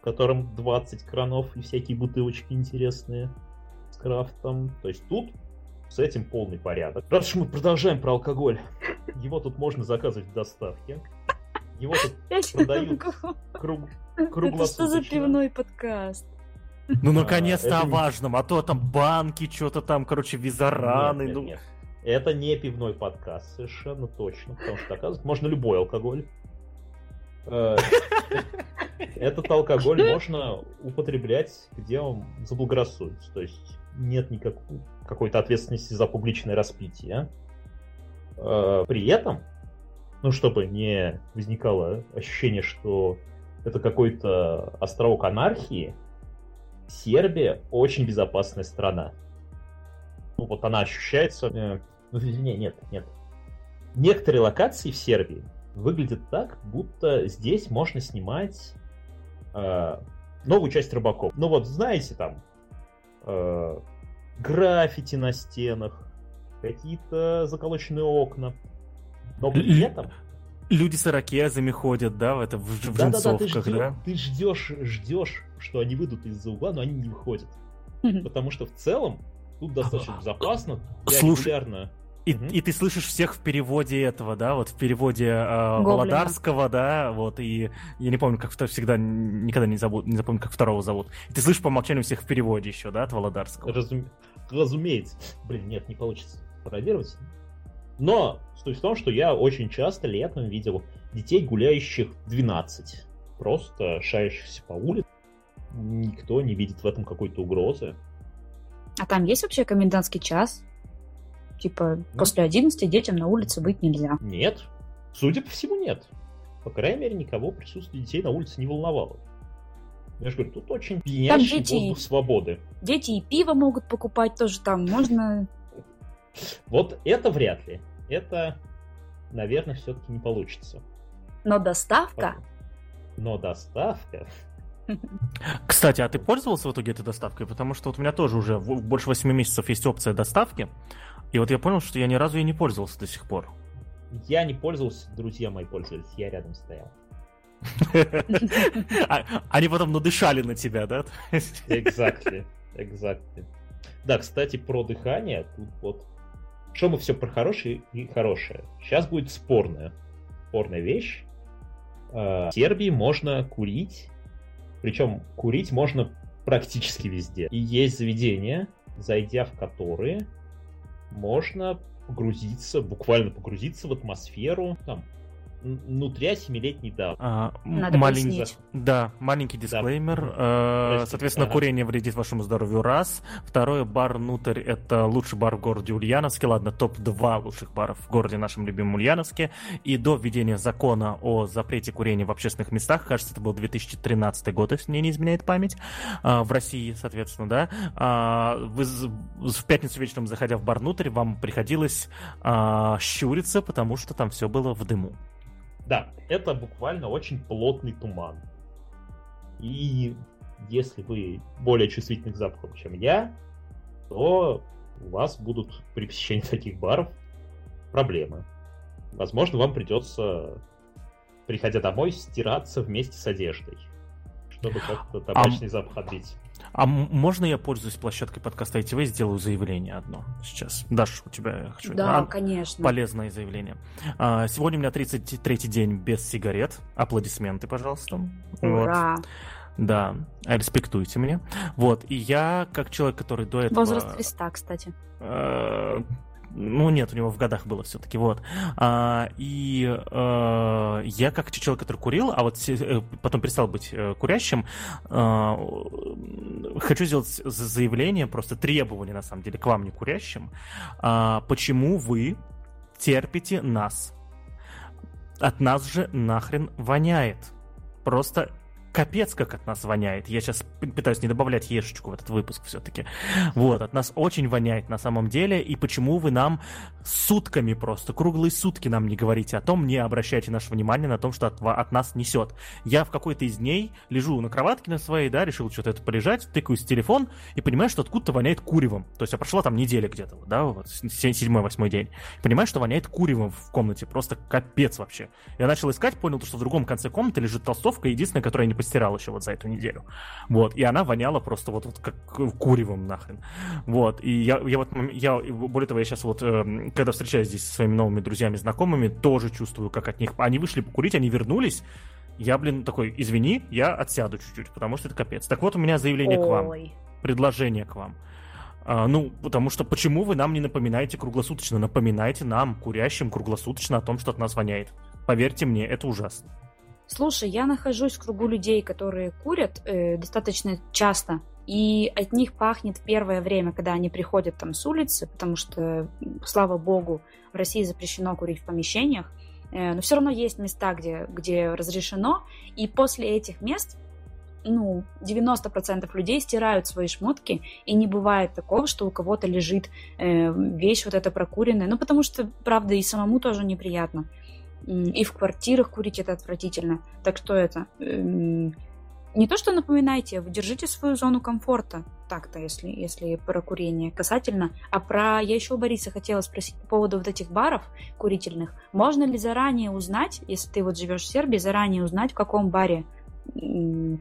в котором 20 кранов и всякие бутылочки интересные с крафтом. То есть тут с этим полный порядок. Раз уж мы продолжаем про алкоголь, его тут можно заказывать в доставке. Его тут Продают круг, Это что за круглосуточно. пивной подкаст? Ну, А, наконец-то о важном. А то там банки, что-то там, короче, визараны. Нет, нет, ну. нет. Это не пивной подкаст, совершенно точно. Потому что, оказывается, можно любой алкоголь. Э, *laughs* Этот алкоголь можно употреблять, где он заблагорассудится. То есть нет никакой какой-то ответственности за публичное распитие. Э, При этом, ну, чтобы не возникало ощущение, что это какой-то островок анархии, Сербия очень безопасная страна. Ну, вот она ощущается... Э, ну, не, нет, нет. Некоторые локации в Сербии выглядят так, будто здесь можно снимать э, новую часть рыбаков. Ну вот, знаете, там э, граффити на стенах, какие-то заколоченные окна. Но при этом... Люди с ирокезами ходят, да, в это в, в да, джинсовках, да? да? Ты, ждешь, ждешь, что они выйдут из-за угла, но они не выходят. Потому что в целом тут достаточно безопасно, Слушай, регулярно и, угу. и ты слышишь всех в переводе этого, да, вот в переводе э, Володарского, да, вот, и я не помню, как всегда, никогда не, забуду, не запомню, как второго зовут. И ты слышишь по умолчанию всех в переводе еще, да, от Володарского. Разум... Разумеется. Блин, нет, не получится пародировать. Но суть в том, что я очень часто летом видел детей, гуляющих 12. Просто шарящихся по улице. Никто не видит в этом какой-то угрозы. А там есть вообще комендантский час? Типа, ну, после 11 детям на улице быть нельзя. Нет. Судя по всему, нет. По крайней мере, никого присутствие детей на улице не волновало. Я же говорю, тут очень пьянящий дети, воздух свободы. Дети и пиво могут покупать тоже там, можно... *laughs* Вот это вряд ли. Это, наверное, все-таки не получится. Но доставка... Но доставка... *laughs* Кстати, а ты пользовался в итоге этой доставкой? Потому что вот у меня тоже уже больше 8 месяцев есть опция доставки. И вот я понял, что я ни разу и не пользовался до сих пор. Я не пользовался, друзья мои пользовались, я рядом стоял. *laughs* А, они потом надышали на тебя, да? *laughs* Exactly, exactly. Да, кстати, про дыхание, тут вот что мы все про хорошее и хорошее. Сейчас будет спорная, спорная вещь. А, в Сербии можно курить, причем курить можно практически везде. И есть заведения, зайдя в которые можно погрузиться, буквально погрузиться в атмосферу, там, внутря семилетней давности. А, Надо маленький, пояснить. Да, маленький дисклеймер. Да. Э, соответственно, ага. курение вредит вашему здоровью раз. Второе, бар внутрь — это лучший бар в городе Ульяновске. Ладно, топ-2 лучших баров в городе нашем любимом Ульяновске. И до введения закона о запрете курения в общественных местах, кажется, это был 2013 год, если мне не изменяет память, э, в России, соответственно, да, э, вы в пятницу вечером, заходя в бар внутрь, вам приходилось э, щуриться, потому что там все было в дыму. Да, это буквально очень плотный туман. И если вы более чувствительны к запахам, чем я, то у вас будут при посещении таких баров проблемы. Возможно, вам придется, приходя домой, стираться вместе с одеждой, чтобы как-то табачный а... запах отбить. А можно я пользуюсь площадкой подкаста ITV и сделаю заявление одно сейчас? Даш, у тебя хочу... Да, а, конечно. Полезное заявление. А, сегодня у меня 33-й день без сигарет. Аплодисменты, пожалуйста. Ура! Вот. Да, респектуйте меня. Вот, и я, как человек, который до этого... Возраст Христа, кстати. Э, ну, нет, у него в годах было все-таки, вот. А, и а, я как человек, который курил, а вот э, потом перестал быть э, курящим, а, хочу сделать заявление, просто требование, на самом деле, к вам, не курящим. А, почему вы терпите нас? От нас же нахрен воняет. Просто капец как от нас воняет. Я сейчас пытаюсь не добавлять ешечку в этот выпуск все-таки. Вот, от нас очень воняет на самом деле. И почему вы нам сутками просто, круглые сутки нам не говорите о том, не обращайте наше внимание на том, что от, от нас несет. Я в какой-то из дней лежу на кроватке на своей, да, решил что-то это полежать, тыкаюсь в телефон и понимаю, что откуда-то воняет куревом. То есть я прошла там неделя где-то, да, вот, седьмой-восьмой день. Понимаю, что воняет куревом в комнате, просто капец вообще. Я начал искать, понял, что в другом конце комнаты лежит толстовка, единственная, которая не постирал еще вот за эту неделю. Вот, и она воняла просто вот, вот как куревом нахрен. Вот, и я, я вот, я, более того, я сейчас вот, э, когда встречаюсь здесь со своими новыми друзьями, знакомыми, тоже чувствую, как от них, они вышли покурить, они вернулись, я, блин, такой, извини, я отсяду чуть-чуть, потому что это капец. Так вот, у меня заявление Ой. к вам, предложение к вам. А, ну, потому что почему вы нам не напоминаете круглосуточно? Напоминайте нам, курящим, круглосуточно о том, что от нас воняет. Поверьте мне, это ужасно. Слушай, я нахожусь в кругу людей, которые курят э, достаточно часто, и от них пахнет в первое время, когда они приходят там с улицы, потому что, слава богу, в России запрещено курить в помещениях, Э, но все равно есть места, где, где разрешено, и после этих мест ну, 90% людей стирают свои шмотки, и не бывает такого, что у кого-то лежит э, вещь вот эта прокуренная. Ну, потому что, правда, и самому тоже неприятно. И в квартирах курить это отвратительно. Так что это... Э, не то, что напоминайте, вы держите свою зону комфорта. Так-то, если, если про курение касательно. А про... Я еще у Бориса хотела спросить по поводу вот этих баров курительных. Можно ли заранее узнать, если ты вот живешь в Сербии, заранее узнать, в каком баре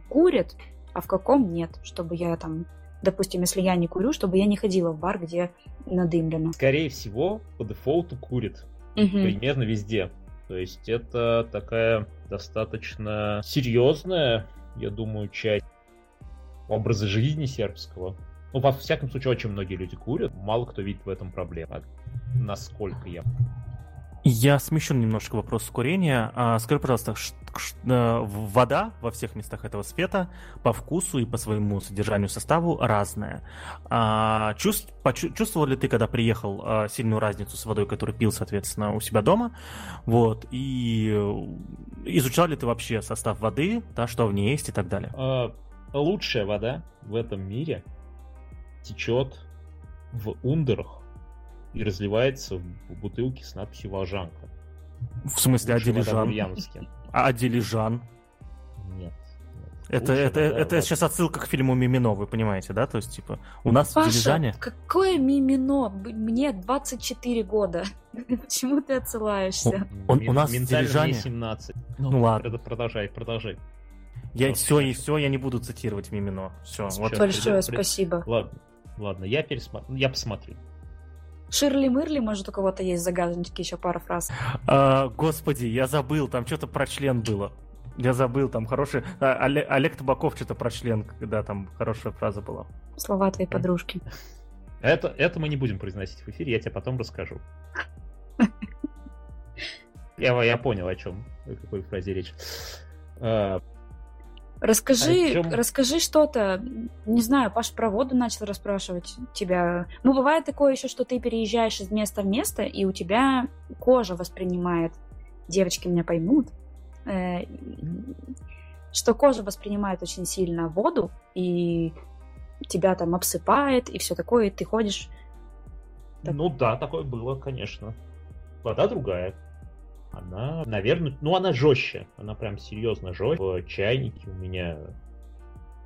курят, а в каком нет, чтобы я там допустим, если я не курю, чтобы я не ходила в бар, где надымлено. Скорее всего, по дефолту курит. Угу. Примерно везде. То есть это такая достаточно серьезная, я думаю, часть образа жизни сербского. Ну, во всяком случае, очень многие люди курят. Мало кто видит в этом проблему. Насколько я я смещен немножко вопрос курения. А, скажи, пожалуйста, э, вода во всех местах этого света по вкусу и по своему содержанию составу разная. А, чувств, чувствовал ли ты, когда приехал, а, сильную разницу с водой, которую пил, соответственно, у себя дома? Вот. И изучал ли ты вообще состав воды, да, что в ней есть и так далее? Лучшая вода в этом мире течет в ундерах и разливается в бутылке с надписью «Волжанка». В смысле, а Дилижан? А Дилижан? Нет. Это, Лучше, это, это вот. сейчас отсылка к фильму Мимино, вы понимаете, да? То есть, типа, у нас Паша, в Дилижане... какое Мимино? Мне 24 года. *laughs* Почему ты отсылаешься? Он, он, у нас в Дилижане... 17. Ну, ну ладно. Продолжай, продолжай. Я все и все, я не буду цитировать Мимино. Все, вот. Большое спасибо. Ладно, ладно, я пересмотрю, я посмотрю. Ширли-мырли, может, у кого-то есть загадочки, еще пара фраз. А, господи, я забыл, там что-то про член было. Я забыл, там хороший... А, Олег, Олег Табаков что-то про член, когда там хорошая фраза была. Слова твоей подружки. Это, это мы не будем произносить в эфире, я тебе потом расскажу. *laughs* Я, я понял, о чем, о какой фразе речь. Расскажи, а расскажи что-то. Не знаю, Паш про воду начал расспрашивать тебя. Ну, бывает такое еще, что ты переезжаешь из места в место, и у тебя кожа воспринимает. Девочки меня поймут. Э, что кожа воспринимает очень сильно воду, и тебя там обсыпает, и все такое, и ты ходишь. Так... Ну да, такое было, конечно. Вода другая. Она, наверное, ну она жестче. Она прям серьезно жестче. В чайнике у меня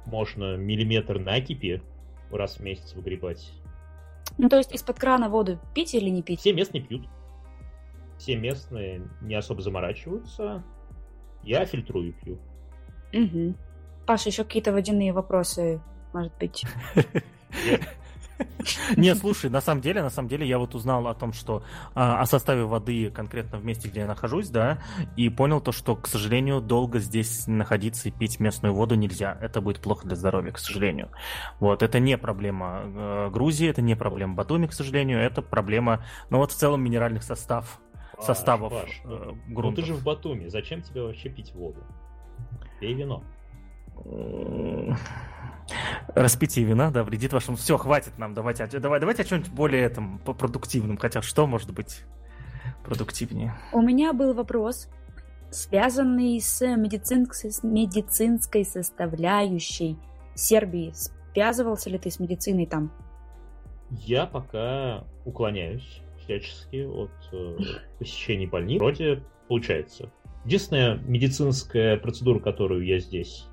можно миллиметр накипи раз в месяц выгребать. Ну, то есть из-под крана воду пить или не пить? Все местные пьют. Все местные не особо заморачиваются. Я фильтрую и пью. Угу. Паша, еще какие-то водяные вопросы, может быть? *laughs* *laughs* Не, слушай, на самом деле, на самом деле, я вот узнал о том, что а, о составе воды конкретно в месте, где я нахожусь, да, и понял то, что, к сожалению, долго здесь находиться и пить местную воду нельзя. Это будет плохо для здоровья, к сожалению. Вот, это не проблема э, Грузии, это не проблема Батуми, к сожалению, это проблема, ну вот в целом минеральных состав, составов Паш, э, грунтов. Ну ты же в Батуми, зачем тебе вообще пить воду? Пей вино. Распитие вина, да, вредит вашему... Все, хватит нам, давайте, давай, давайте о чем-нибудь более этом, по продуктивным, хотя что может быть продуктивнее? У меня был вопрос, связанный с медицинской, с медицинской составляющей Сербии. Связывался ли ты с медициной там? Я пока уклоняюсь всячески от э, посещений больниц. Вроде получается. Единственная медицинская процедура, которую я здесь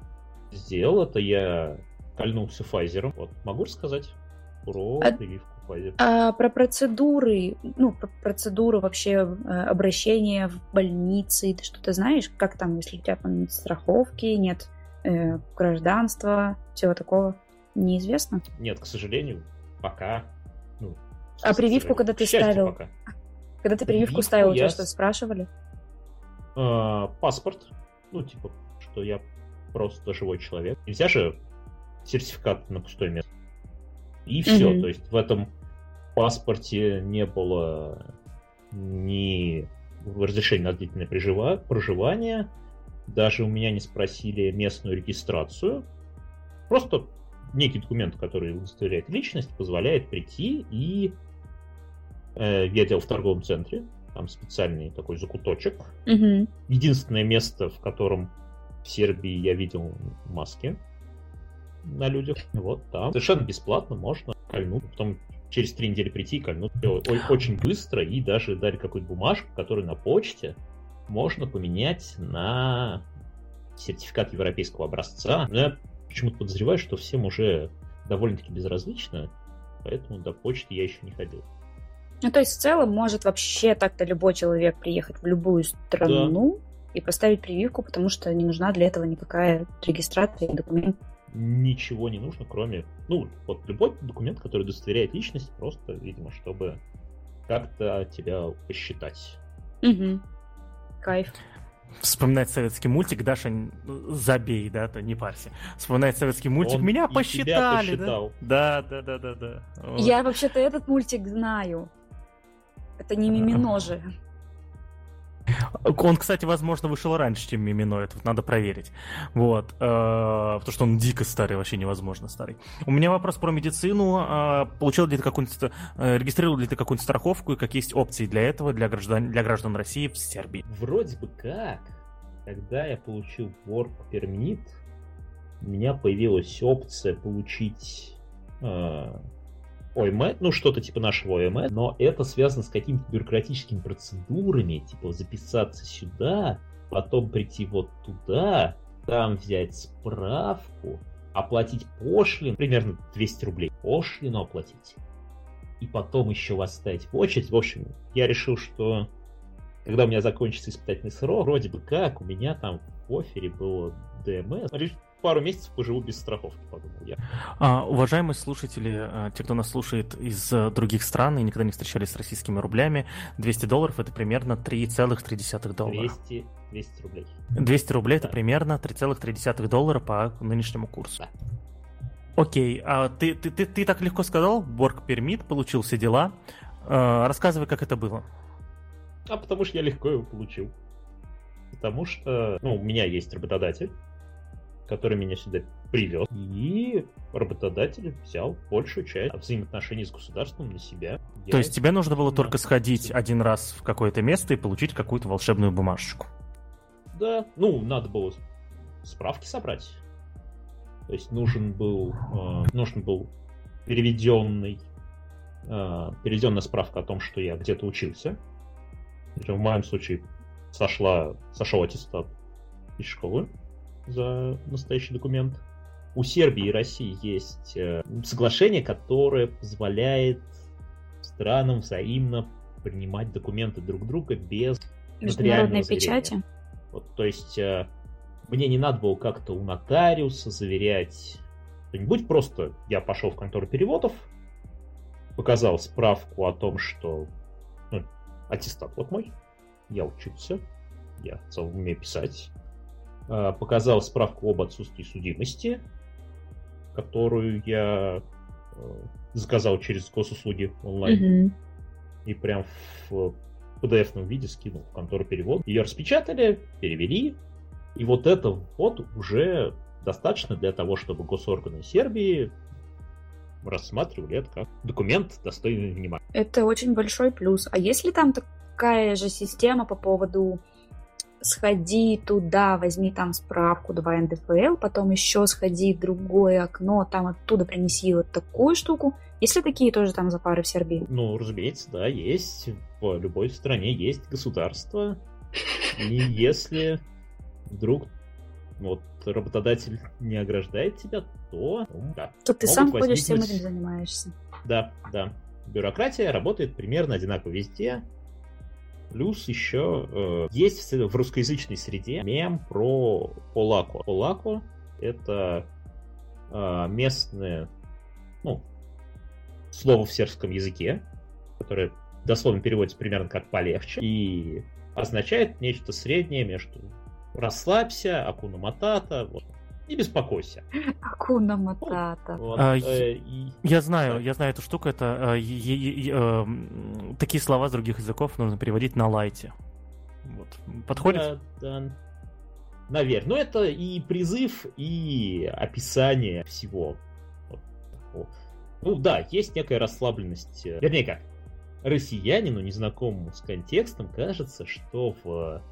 сделал, это я кольнулся Файзером. Вот, могу рассказать про а, прививку Pfizer? А, про процедуры, ну, про процедуру вообще э, обращения в больнице, ты что-то знаешь? Как там, если у тебя там нет страховки, нет э, гражданства, всего такого? Неизвестно? Нет, к сожалению, пока. Ну, а прививку, когда ты ставил? Пока. Когда ты прививку, прививку ставил, я... тебя что спрашивали? А, паспорт. Ну, типа, что я просто живой человек. Нельзя же сертификат на пустое место. И все. Mm-hmm. То есть в этом паспорте не было ни разрешения на длительное проживание. Даже у меня не спросили местную регистрацию. Просто некий документ, который удостоверяет личность, позволяет прийти и... Э, я делал в торговом центре. Там специальный такой закуточек. Мгм. Единственное место, в котором в Сербии я видел маски на людях. Вот там. Совершенно бесплатно можно кольнуть. Потом через три недели прийти и кольнуть. Очень быстро. И даже дали какую-то бумажку, которую на почте можно поменять на сертификат европейского образца. Но я почему-то подозреваю, что всем уже довольно-таки безразлично. Поэтому до почты я еще не ходил. Ну, то есть, в целом, может вообще так-то любой человек приехать в любую страну и поставить прививку, потому что не нужна для этого никакая регистрация и документ. Ничего не нужно, кроме... Ну, вот любой документ, который удостоверяет личность, просто, видимо, чтобы как-то тебя посчитать. Угу. Кайф. Вспоминать советский мультик, Даша, забей, да, то не парься. Вспоминать советский мультик, Он меня посчитали, да? посчитал. Да, да, да, да, да. Вот. Я вообще-то этот мультик знаю. Это не Мимино же. Он, кстати, возможно, вышел раньше, чем Мимино, это вот надо проверить. Вот. э, Потому что он дико старый, вообще невозможно старый. У меня вопрос про медицину. Э, Получил ли ты какую-нибудь... э, Регистрировал ли ты какую-нибудь страховку и какие есть опции для этого, для граждан, для граждан России в Сербии? Вроде бы как, когда я получил Work Permit, у меня появилась опция получить ОМС, ну что-то типа нашего ОМС, но это связано с какими-то бюрократическими процедурами, типа записаться сюда, потом прийти вот туда, там взять справку, оплатить пошлину, примерно 200 рублей пошлину оплатить, и потом еще вас ставить в очередь. В общем, я решил, что когда у меня закончится испытательный срок, вроде бы как, у меня там в офере было ДМС. Пару месяцев поживу без страховки, подумал я. А, уважаемые слушатели, а, те, кто нас слушает из а, других стран и никогда не встречались с российскими рублями, 200 долларов это примерно 3,3 доллара. 200, 200 рублей. 200 рублей это Да. примерно 3,3 доллара по нынешнему курсу. Да. Окей, а ты, ты, ты, ты так легко сказал, Борг пермит, получил все дела. А, рассказывай, как это было. А потому что я легко его получил. Потому что, ну, у меня есть работодатель, который меня сюда привез. И работодатель взял большую часть взаимоотношений с государством на себя. То есть тебе нужно было только сходить один раз в какое-то место и получить какую-то волшебную бумажечку. Да, ну, надо было справки собрать. То есть нужен был, э, нужен был переведенный, э, переведенная справка о том, что я где-то учился. Причем в моем случае сошла, сошел аттестат из школы за настоящий документ. У Сербии и России есть э, соглашение, которое позволяет странам взаимно принимать документы друг друга без Международной заверения. печати. Вот, то есть э, мне не надо было как-то у нотариуса заверять что-нибудь, просто я пошел в контору переводов, показал справку о том, что ну, аттестат вот мой, я учился, я в целом умею писать, показал справку об отсутствии судимости, которую я э, заказал через госуслуги онлайн Мгм. и прям в PDF-ном виде скинул в контору перевод. Ее распечатали, перевели, и вот это вот уже достаточно для того, чтобы госорганы Сербии рассматривали это как документ, достойный внимания. Это очень большой плюс. А есть ли там такая же система по поводу сходи туда, возьми там справку, давай НДФЛ, потом еще сходи в другое окно, там оттуда принеси вот такую штуку. Есть ли такие тоже там запары в Сербии? Ну, разумеется, да, есть. В любой стране есть государство. И если вдруг вот работодатель не ограждает тебя, то ну, да. Тут ты сам ходишь, всем возникнуть- этим занимаешься. Да, да. Бюрократия работает примерно одинаково везде. Плюс еще э, есть в русскоязычной среде мем про Полако. Полако это э, местное, ну, слово в сербском языке, которое дословно переводится примерно как полегче и означает нечто среднее между расслабься, акуна матата, вот, не беспокойся. Акуна Матата. Вот, А, э, и- Я знаю, я знаю эту штуку. Это э, э, м, такие слова с других языков нужно переводить на лайте. Вот. Подходит? Да, да. Наверное. Но это и призыв, и описание всего. Вот такого. Ну да, есть некая расслабленность. э, Вернее как. россиянину, незнакомому с контекстом, кажется, что в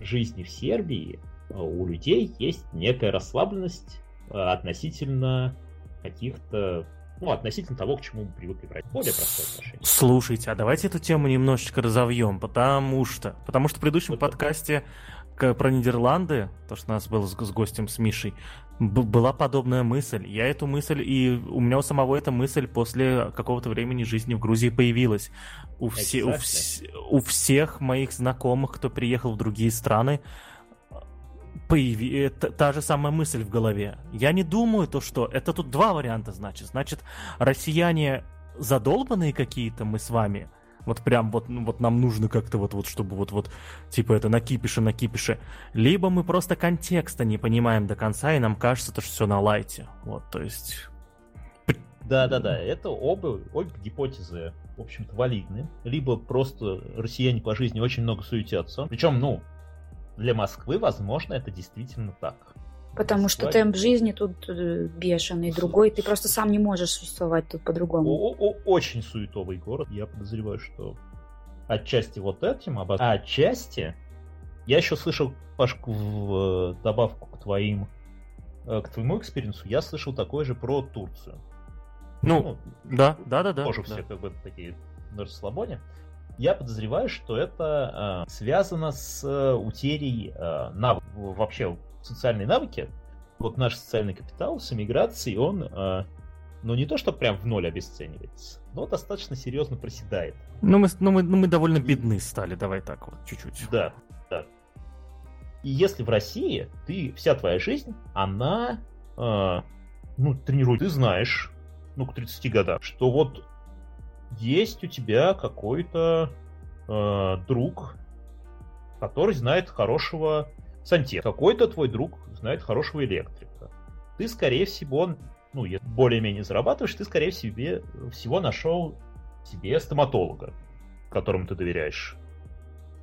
жизни в Сербии у людей есть некая расслабленность а, относительно каких-то ну, относительно того, к чему мы привыкли брать. Более простое отношение. Слушайте, а давайте эту тему немножечко разовьем, потому что, потому что в предыдущем подкасте про Нидерланды, то, что у нас было с, с гостем, с Мишей, была подобная мысль. Я эту мысль, и у меня у самого эта мысль после какого-то времени жизни в Грузии появилась. У, все, у, вс, у всех моих знакомых, кто приехал в другие страны, появи... Э, та, же самая мысль в голове. Я не думаю то, что... Это тут два варианта, значит. Значит, россияне задолбанные какие-то мы с вами, вот прям вот, ну, вот нам нужно как-то вот, вот, чтобы вот, вот, типа это накипише, накипише. Либо мы просто контекста не понимаем до конца, и нам кажется, то, что все на лайте. Вот, то есть... Да-да-да, это оба, обе гипотезы, в общем-то, валидны. Либо просто россияне по жизни очень много суетятся. Причем, ну, для Москвы, возможно, это действительно так. Потому что темп жизни тут э, бешеный, другой. Ты просто сам не можешь существовать тут по-другому. Очень суетовый город. Я подозреваю, что отчасти вот этим, а отчасти я еще слышал, Пашку, в э, добавку к твоим э, к твоему экспириенсу, я слышал такое же про Турцию. Ну, ну да, да, да, да. Тоже да. все как бы такие на расслабоне. Я подозреваю, что это э, связано с э, утерей э, нав... вообще социальные навыки, вот наш социальный капитал с эмиграцией, он, э, ну не то, что прям в ноль обесценивается, но достаточно серьезно проседает. Ну мы, ну, мы, ну, мы довольно бедны стали, давай так вот, чуть-чуть. Да, да. И если в России ты, вся твоя жизнь, она, э, ну, тренирует, ты знаешь, ну, к 30 годам, что вот есть у тебя какой-то э, друг, который знает хорошего сантехника. Какой-то твой друг знает хорошего электрика. Ты, скорее всего, ну, более-менее зарабатываешь, ты, скорее себе, всего нашел себе стоматолога, которому ты доверяешь.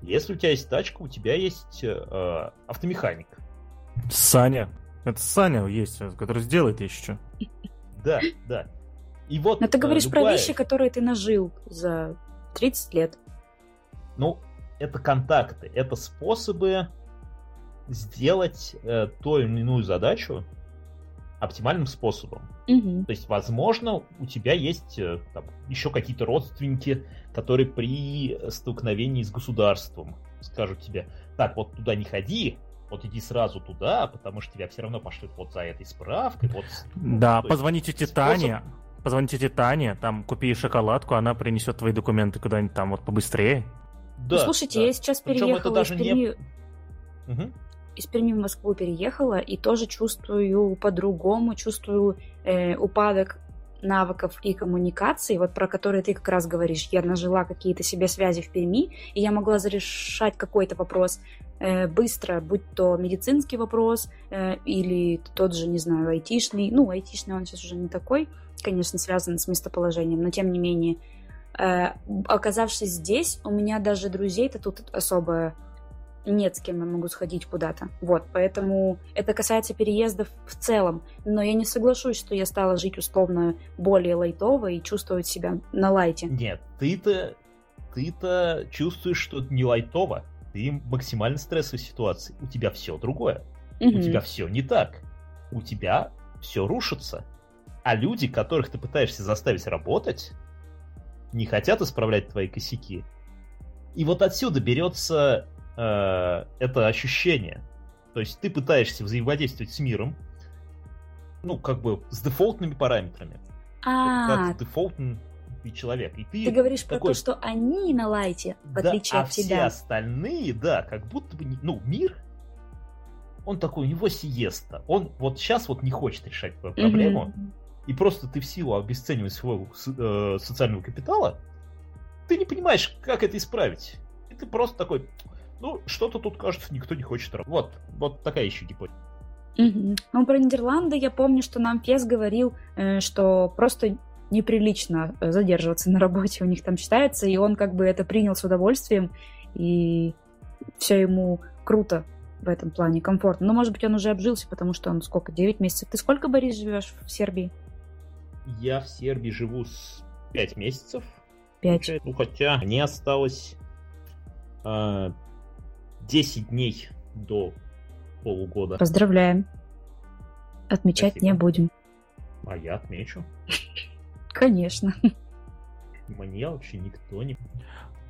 Если у тебя есть тачка, у тебя есть э, автомеханик. Саня. Это Саня есть, который сделает еще. Да, да. И вот, Но ты говоришь любая... про вещи, которые ты нажил за 30 лет. Ну, это контакты, это способы сделать э, ту или иную задачу оптимальным способом. Угу. То есть, возможно, у тебя есть э, там, еще какие-то родственники, которые при столкновении с государством скажут тебе, так, вот туда не ходи, вот иди сразу туда, потому что тебя все равно пошлют вот за этой справкой. Вот, ну, да, позвоните тете Тане, позвоните тете Тане, там купи шоколадку, она принесет твои документы куда-нибудь там вот побыстрее. Да, ну, слушайте, да. я сейчас Причем переехала из Перми... Не... Угу из Перми в Москву переехала и тоже чувствую по-другому, чувствую э, упадок навыков и коммуникации, вот про которые ты как раз говоришь. Я нажила какие-то себе связи в Перми, и я могла зарешать какой-то вопрос э, быстро, будь то медицинский вопрос э, или тот же, не знаю, айтишный. Ну, айтишный он сейчас уже не такой, конечно, связан с местоположением, но тем не менее. Э, оказавшись здесь, у меня даже друзей-то тут особо нет с кем я могу сходить куда-то. Вот, поэтому это касается переездов в целом. Но я не соглашусь, что я стала жить условно более лайтово и чувствовать себя на лайте. Нет, ты-то ты-то чувствуешь, что не лайтово. Ты максимально стрессовой ситуации. У тебя все другое. Угу. У тебя все не так. У тебя все рушится. А люди, которых ты пытаешься заставить работать, не хотят исправлять твои косяки. И вот отсюда берется э, это ощущение. То есть ты пытаешься взаимодействовать с миром, ну, как бы с дефолтными параметрами. А, как дефолтный человек. И ты, ты говоришь такой, про то, что они на лайте, в да, отличие а от тебя. все остальные, да, как будто бы, ну, мир, он такой, у него сиеста. Он вот сейчас вот не хочет решать твою проблему. Mm-hmm. И просто ты в силу обесценивания своего э, социального капитала, ты не понимаешь, как это исправить. И ты просто такой, ну, что-то тут, кажется, никто не хочет работать. Вот, вот такая еще гипотеза. Угу. Ну, про Нидерланды я помню, что нам Пес говорил, э, что просто неприлично э, задерживаться на работе у них там считается, и он как бы это принял с удовольствием, и все ему круто в этом плане, комфортно. Но, может быть, он уже обжился, потому что он сколько, 9 месяцев. Ты сколько, Борис, живешь в Сербии? Я в Сербии живу с 5 месяцев. Пять. Ну, хотя мне осталось э, 10 дней до полугода. Поздравляем. Отмечать Спасибо. не будем. А я отмечу. Конечно. Мне вообще никто не...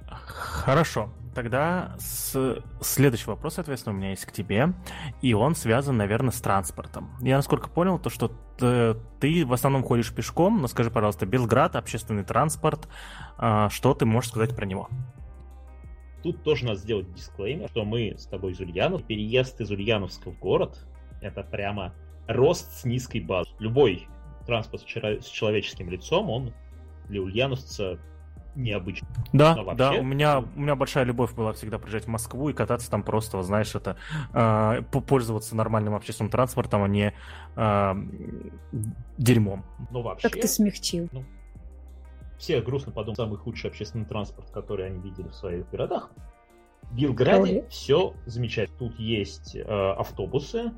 Хорошо. Тогда с... следующий вопрос, соответственно, у меня есть к тебе. И он связан, наверное, с транспортом. Я, насколько понял, то, что ты в основном ходишь пешком, но скажи, пожалуйста, Белград, общественный транспорт, а, что ты можешь сказать про него? Тут тоже надо сделать дисклеймер, что мы с тобой из Ульянов. Переезд из Ульяновска в город — это прямо рост с низкой базы. Любой транспорт с человеческим лицом, он для ульяновца необычный. Да, вообще- да, у меня, у меня большая любовь была всегда приезжать в Москву и кататься там просто, знаешь, это э, по- пользоваться нормальным общественным транспортом, а не э, дерьмом. Но вообще, Как ты смягчил. все грустно подумают, самый худший общественный транспорт, который они видели в своих городах. В Белграде Ой. все замечательно. Тут есть э, автобусы,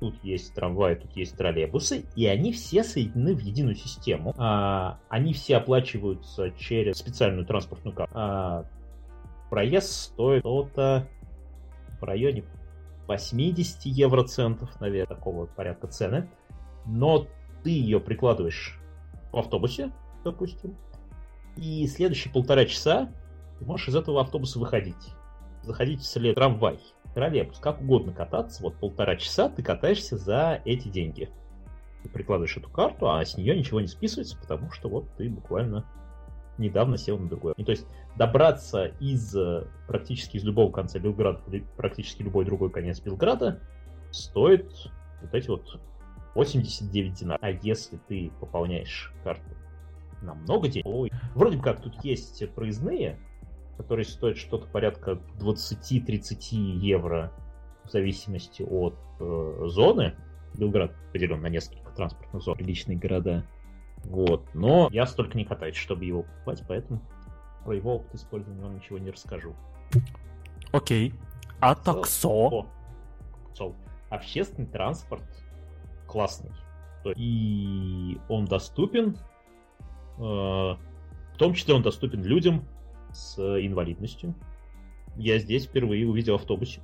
тут есть трамваи, тут есть троллейбусы, и они все соединены в единую систему. А, они все оплачиваются через специальную транспортную карту. А, проезд стоит что-то в районе 80 евроцентов, наверное, такого порядка цены. Но ты ее прикладываешь в автобусе, допустим, и следующие полтора часа ты можешь из этого автобуса выходить. Заходить вслед трамвай, троллейбус, как угодно кататься. Вот полтора часа ты катаешься за эти деньги. Ты прикладываешь эту карту, а с нее ничего не списывается, потому что вот ты буквально недавно сел на другой. И то есть добраться из э, практически из любого конца Белграда, практически любой другой конец Белграда, стоит вот эти вот 89 динар. А если ты пополняешь карту на много денег, ой, вроде бы как тут есть проездные, которые стоят что-то порядка 20-30 евро в зависимости от э, зоны. Белград поделен на несколько транспортных зон, приличные города. Вот. Но я столько не катаюсь, чтобы его покупать, поэтому про его опыт использования вам ничего не расскажу. Окей. А таксо? Сол. Общественный транспорт классный. И он доступен, э, в том числе он доступен людям с инвалидностью. Я здесь впервые увидел автобусик,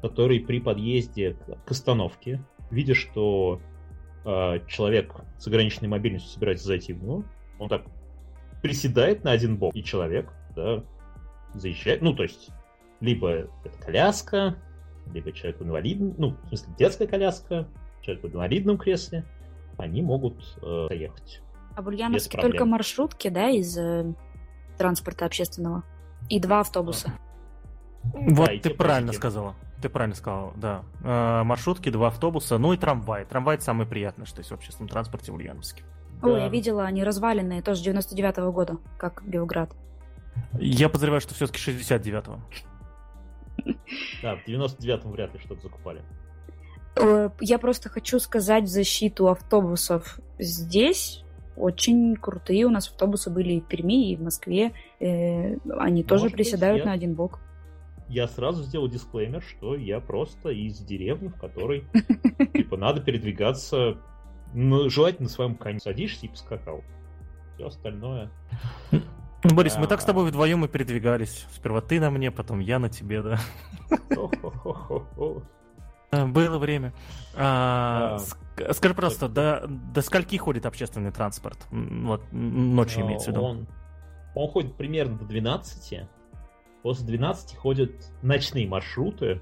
который при подъезде к- остановке, видя, что э, человек с ограниченной мобильностью собирается зайти в него, он так приседает на один бок, и человек да, заезжает. Ну, то есть, либо это коляска, либо человек в инвалидном, ну, в смысле, детская коляска, человек в инвалидном кресле, они могут э, заехать. А в Ульяновске только маршрутки, да, из э, транспорта общественного. И два автобуса. Вот и ты правильно позитивно. сказала. Ты правильно сказал, да. Э, маршрутки, два автобуса, ну и трамвай. Трамвай это самое приятное, что есть в общественном транспорте в Ульяновске. Ой, Да. я видела, они разваленные, тоже 99-го года, как Белград. Я подозреваю, что все-таки 69-го. Да, в 99-м вряд ли что-то закупали. Э, Я просто хочу сказать в защиту автобусов. Здесь очень крутые у нас автобусы были и в Перми, и в Москве. Э, Они тоже Может быть, приседают я- на один бок. Я сразу сделал дисклеймер, что я просто из деревни, в которой *laughs* типа надо передвигаться, ну, желательно на своем коне. Садишься и поскакал. Все остальное. Ну, Борис, мы так с тобой вдвоем и передвигались. Сперва ты на мне, потом я на тебе, да. Было время. А, А, Скажи просто, до, до скольки ходит общественный транспорт? Вот ночью имеется в виду. Он, он ходит примерно до 12. После 12 ходят ночные маршруты.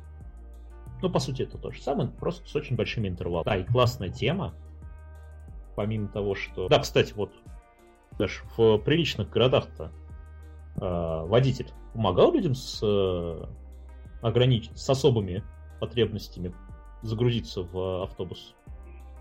Ну, по сути, это то же самое, просто с очень большими интервалами. Да, и классная тема. Помимо того, что... Да, кстати, вот даже в приличных городах-то э, водитель помогал людям с, э, огранич... с особыми потребностями загрузиться в автобус.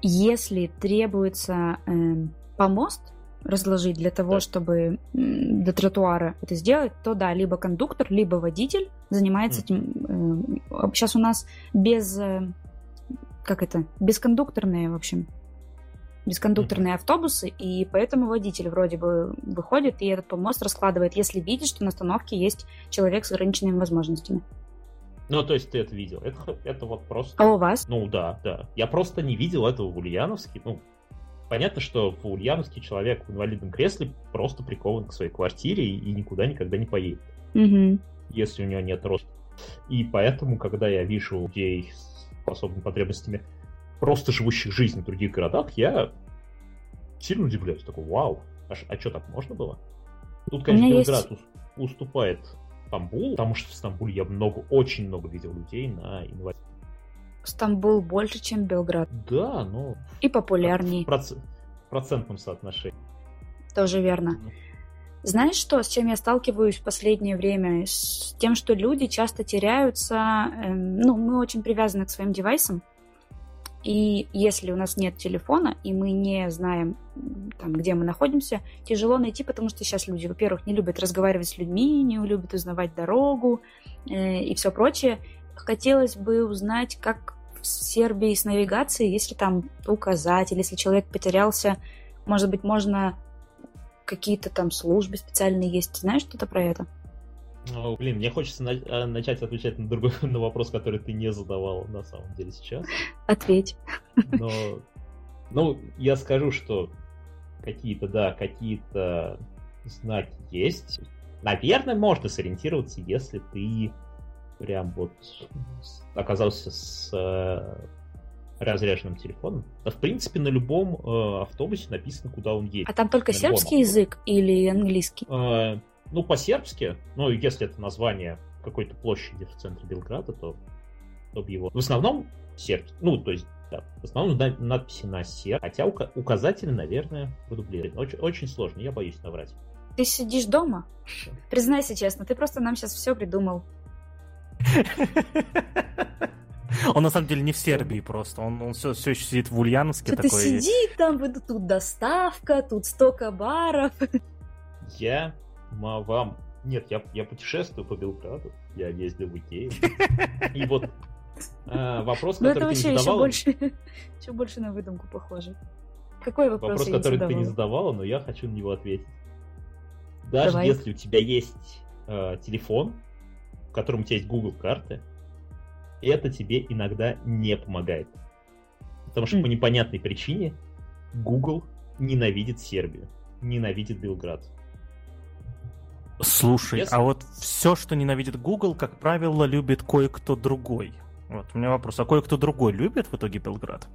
Если требуется эм, помост разложить для того, Так. чтобы до тротуара это сделать, то да, либо кондуктор, либо водитель занимается этим. сейчас у нас без... э, как это? Бескондукторные, в общем. Бескондукторные автобусы, и поэтому водитель вроде бы выходит и этот помост раскладывает, если видит, что на остановке есть человек с ограниченными возможностями. Ну, то есть ты это видел. Это, это вот просто... А у вас? Ну да, да. Я просто не видел этого в Ульяновске. Ну, понятно, что в Ульяновске человек в инвалидном кресле просто прикован к своей квартире и никуда никогда не поедет, Мгм. если у него нет роста. И поэтому, когда я вижу людей с особыми потребностями, просто живущих жизнь в других городах, я сильно удивляюсь. Такой, вау, а, что так можно было? Тут, конечно, есть- Белград ус- уступает Стамбулу, потому что в Стамбуле я много, очень много видел людей на инвалидах. Стамбул больше, чем Белград. Да, но И в популярней. проц- в процентном соотношении. Тоже верно. Знаешь что, с чем я сталкиваюсь в последнее время? С тем, что люди часто теряются. эм, ну, мы очень привязаны к своим девайсам. И если у нас нет телефона, и мы не знаем, там, где мы находимся, тяжело найти, потому что сейчас люди, во-первых, не любят разговаривать с людьми, не любят узнавать дорогу э, и все прочее. Хотелось бы узнать, как в Сербии с навигацией, если там указатель, если человек потерялся, может быть, можно какие-то там службы специальные есть. Знаешь что-то про это? Ну, блин, мне хочется на- а, начать отвечать на другой *laughs* на вопрос, который ты не задавал на самом деле сейчас. Ответь. Но, ну, я скажу, что какие-то, да, какие-то знаки есть. Наверное, можно сориентироваться, если ты прям вот оказался с э, разряженным телефоном. Да, в принципе, на любом э, автобусе написано, куда он едет. А там только На любом сербский автобусе. язык или английский? Э, ну, по-сербски, ну, если это название какой-то площади в центре Белграда, то, то его... В основном сербский. Ну, то есть, да, в основном на- надписи на серб, хотя ука- указатели, наверное, продублированы. Очень, очень сложно, я боюсь наврать. Ты сидишь дома? Признайся честно, ты просто нам сейчас все придумал. *laughs* Он на самом деле не в Сербии просто, он, он все, все еще сидит в Ульяновске Что ты такой. сиди там, тут доставка, тут столько баров. Я вам... Нет, я, я путешествую по Белграду, я ездил в Икею. И вот э, вопрос, Ну который ты не еще задавала... больше, *laughs* еще больше на выдумку похоже. Какой вопрос, Вопрос, который ты не задавала? но я хочу на него ответить. Даже Давай. если у тебя есть э, телефон, в котором у тебя есть Google карты, это тебе иногда не помогает. Потому что М. по непонятной причине Google ненавидит Сербию, ненавидит Белград. Слушай, Если- а вот все, что ненавидит Google, как правило, любит кое-кто другой. Вот у меня вопрос, а кое-кто другой любит в итоге Белград?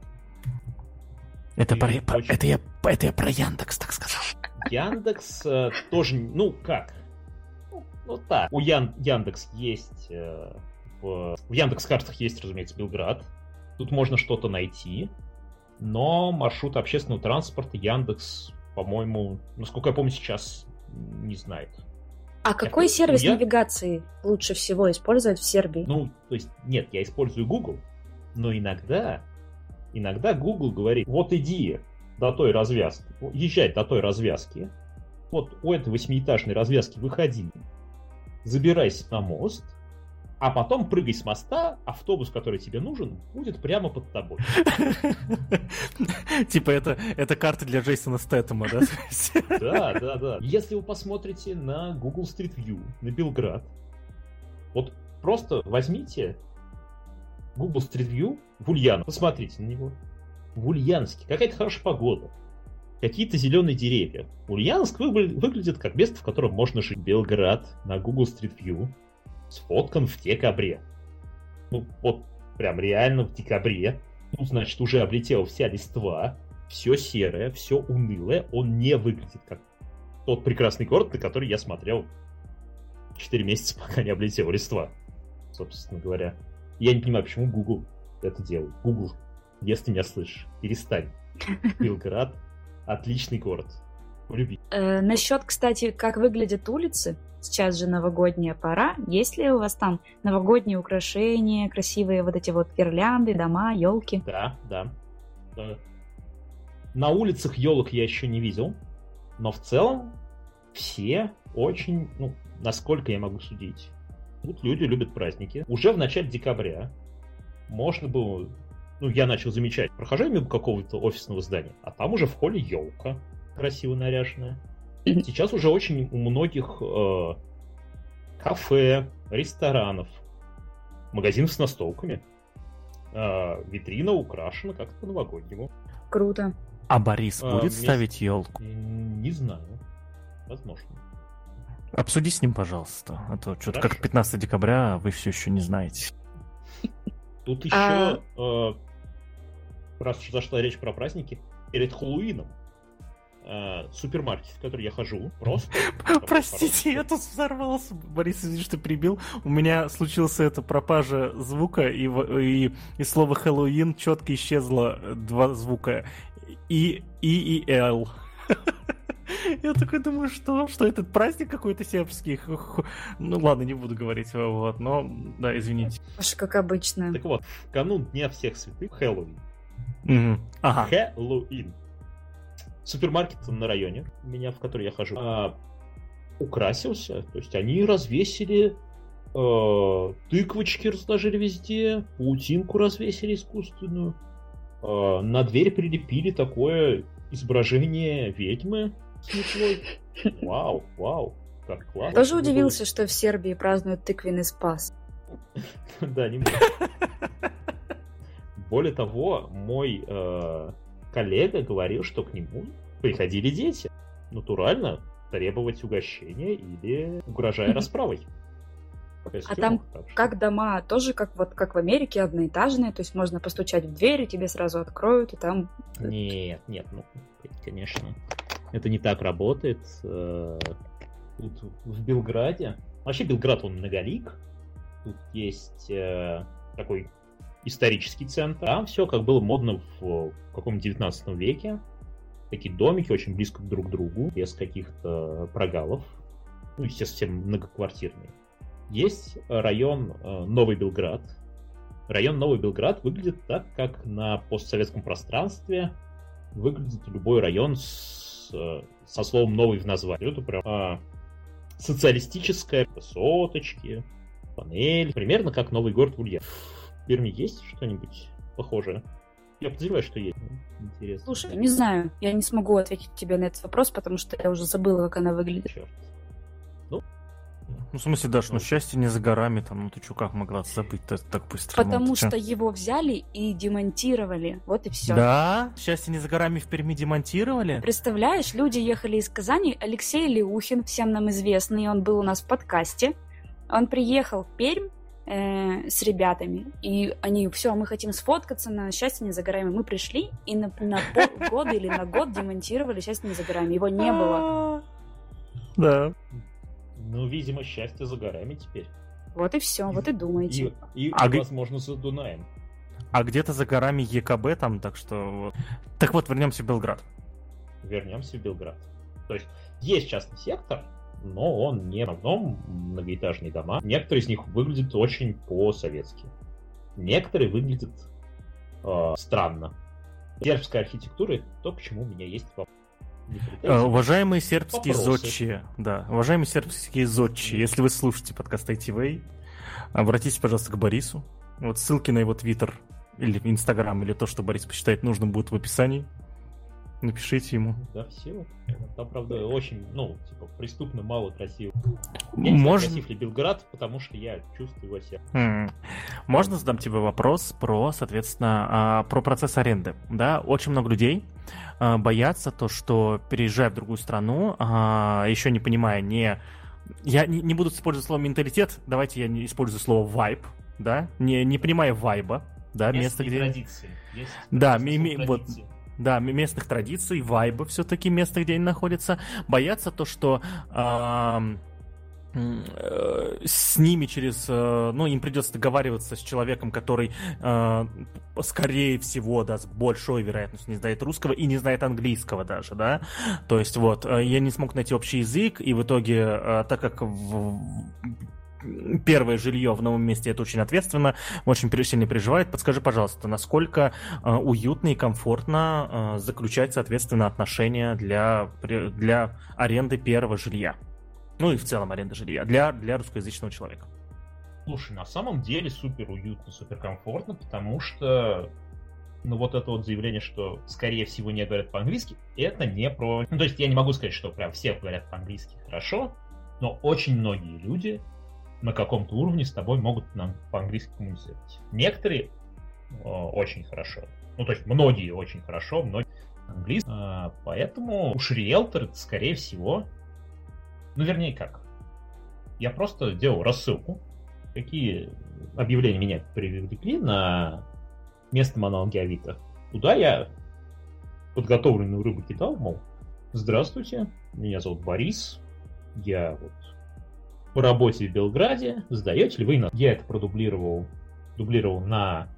Это, про- очень- это, я, это я про Яндекс так сказал. Яндекс э, тоже, ну как? Ну, ну так. У Ян- Яндекс есть... э, в, в Яндекс картах есть, разумеется, Белград. Тут можно что-то найти. Но маршрут общественного транспорта Яндекс, по-моему, насколько я помню, сейчас не знает. А какой сервис я- навигации лучше всего использовать в Сербии? Ну, то есть, нет, я использую Google, но иногда, иногда Google говорит, вот иди до той развязки, езжай до той развязки, вот у этой восьмиэтажной развязки выходи, забирайся на мост, а потом прыгай с моста, автобус, который тебе нужен, будет прямо под тобой. *laughs* Типа это, это карта для Джейсона Стэттема, да? *laughs* Да, да, да. Если вы посмотрите на Google Street View, на Белград, вот просто возьмите Google Street View в Ульяновск, посмотрите на него. В Ульяновске какая-то хорошая погода, какие-то зеленые деревья. Ульяновск выгля- выглядит как место, в котором можно жить. Белград на Google Street View сфоткан в декабре. Ну, вот прям реально в декабре. Ну, значит, уже облетела вся листва, все серое, все унылое. Он не выглядит как тот прекрасный город, на который я смотрел 4 месяца, *laughs* пока не облетела листва. Собственно говоря. Я не понимаю, почему Google это делает. Google, если меня слышишь, перестань. *laughs* Белград отличный город. Полюби. Э, насчет, кстати, как выглядят улицы. Сейчас же новогодняя пора. Есть ли у вас там новогодние украшения, красивые вот эти вот гирлянды, дома, елки? Да, да. Да. На улицах елок я еще не видел, но в целом все очень, ну, насколько я могу судить, тут люди любят праздники. Уже в начале декабря можно было, ну, я начал замечать, прохожу мимо какого-то офисного здания, а там уже в холле елка красиво наряженная. Сейчас уже очень у многих э, кафе, ресторанов, магазинов с настолками э, витрина украшена как-то по-новогоднему. Круто. А Борис А, будет вместе- ставить елку? Не знаю. Возможно. Обсуди с ним, пожалуйста. А то что-то как Хорошо. 15 декабря вы все еще не знаете. Тут еще, А- э, раз уж зашла речь про праздники, перед Хэллоуином э, супермаркет, в который я хожу, просто... *laughs* Простите, я тут взорвался. Борис, извини, что прибил. У меня случился эта пропажа звука, и, и, и слово Хэллоуин четко исчезло э, два звука. И, и, и, Л. *laughs* Я такой думаю, что? Что этот праздник какой-то сербский? Ну ладно, не буду говорить, вот, но, да, извините. Паша, как обычно. Так вот, в канун Дня всех святых, Хэллоуин, Мгм. Ага. Хэллоуин. Супермаркет на районе, меня, в который я хожу, а, украсился. То есть они развесили э, тыквочки разложили везде, паутинку развесили искусственную. э, на дверь прилепили такое изображение ведьмы с метлой. Вау, вау, как классно. Тоже Мне было- удивился, что в Сербии празднуют тыквенный спас. *laughs* Да, немного. *laughs* Более того, мой э, коллега говорил, что к нему приходили дети. Натурально требовать угощения или угрожая расправой. Костюмах, там так что- Как дома, тоже как вот как в Америке, одноэтажные, то есть можно постучать в дверь, и тебе сразу откроют, и там... Нет, нет, ну, конечно, это не так работает. Э, Тут в Белграде, вообще Белград, он многолик. Тут есть э, такой исторический центр. Там все как было модно в каком 19 веке. Такие домики очень близко друг к другу, без каких-то прогалов. Ну, естественно, многоквартирные. Есть район э, Новый Белград. Район Новый Белград выглядит так, как на постсоветском пространстве выглядит любой район с, э, со словом «новый» в названии. Это прям а, социалистическая высоточки, панель. Примерно как новый город в Ульяновске. В Перми есть что-нибудь похожее? Я подозреваю, что есть. Ну, Интересно. Слушай, не знаю, я не смогу ответить тебе на этот вопрос, потому что я уже забыла, как она выглядит. Черт. Ну, в смысле, Даш, ну счастье не за горами, там, ну ты чё, как могла забыть-то так быстро? Ну, Потому чё? что его взяли и демонтировали. Вот и все. Да? Счастье не за горами в Перми демонтировали? Представляешь, люди ехали из Казани, Алексей Леухин, всем нам известный, он был у нас в подкасте. Он приехал в Пермь э, с ребятами, и они, все, мы хотим сфоткаться на «Счастье не за горами». Мы пришли, и на, на полгода или на год демонтировали «Счастье не за горами». Его не было. Да. Ну, видимо, счастье за горами теперь. Вот и все, вот и думайте. И, и А г- возможно, за Дунаем. А где-то за горами ЕКБ там, так что... Так вот, вернемся в Белград. Вернемся в Белград. То есть есть частный сектор, но он не в основном многоэтажные дома. Некоторые из них выглядят очень по-советски. Некоторые выглядят э, странно. Сербская архитектура это то, к чему у меня есть вопрос. Э. Уважаемые сербские Вопросы. зодчие, да, уважаемые сербские зодчие, если вы слушаете подкаст ITV, обратитесь, пожалуйста, к Борису. Вот ссылки на его твиттер или инстаграм, или то, что Борис посчитает нужным, будет в описании. Напишите ему. Да, все. Там, правда, очень, ну, типа, преступно мало красиво. Я не знаю, Можно... красив ли Белград, потому что я чувствую его сердце. М. Можно задам тебе вопрос про, соответственно, а, про процесс аренды? Да, очень много людей а, боятся то, что переезжая в другую страну, а, еще не понимая, не... Я не, не буду использовать слово менталитет, давайте я не использую слово вайб, да, не, не понимая вайба, да, место, где... традиции. Есть Да, ми- ми- вот. Да, местных традиций, вайба все-таки место, где они находятся, боятся то, что м, э, с ними через, э, ну, им придется договариваться с человеком, который, э, скорее всего, да, с большой вероятностью не знает русского и не знает английского даже, да, то есть вот, э, я не смог найти общий язык, и в итоге, э, так как в- первое жилье в новом месте это очень ответственно, очень сильно переживает. Подскажи, пожалуйста, насколько э, уютно и комфортно э, заключать, соответственно, отношения для, для аренды первого жилья? Ну и в целом аренды жилья для, для русскоязычного человека. Слушай, на самом деле супер уютно, супер комфортно, потому что ну вот это вот заявление, что скорее всего не говорят по-английски, это не про... Ну то есть я не могу сказать, что прям все говорят по-английски хорошо, но очень многие люди на каком-то уровне с тобой могут нам по-английски коммуницировать. Некоторые очень хорошо. Ну, то есть многие очень хорошо, многие английский. А, поэтому уж риэлтор, скорее всего, ну, вернее, как. Я просто делал рассылку, какие объявления меня привлекли на местном аналоге Авито. Туда я подготовленную рыбу кидал, мол, здравствуйте, меня зовут Борис, я вот по работе в Белграде, сдаете ли вы на... Я это продублировал, дублировал на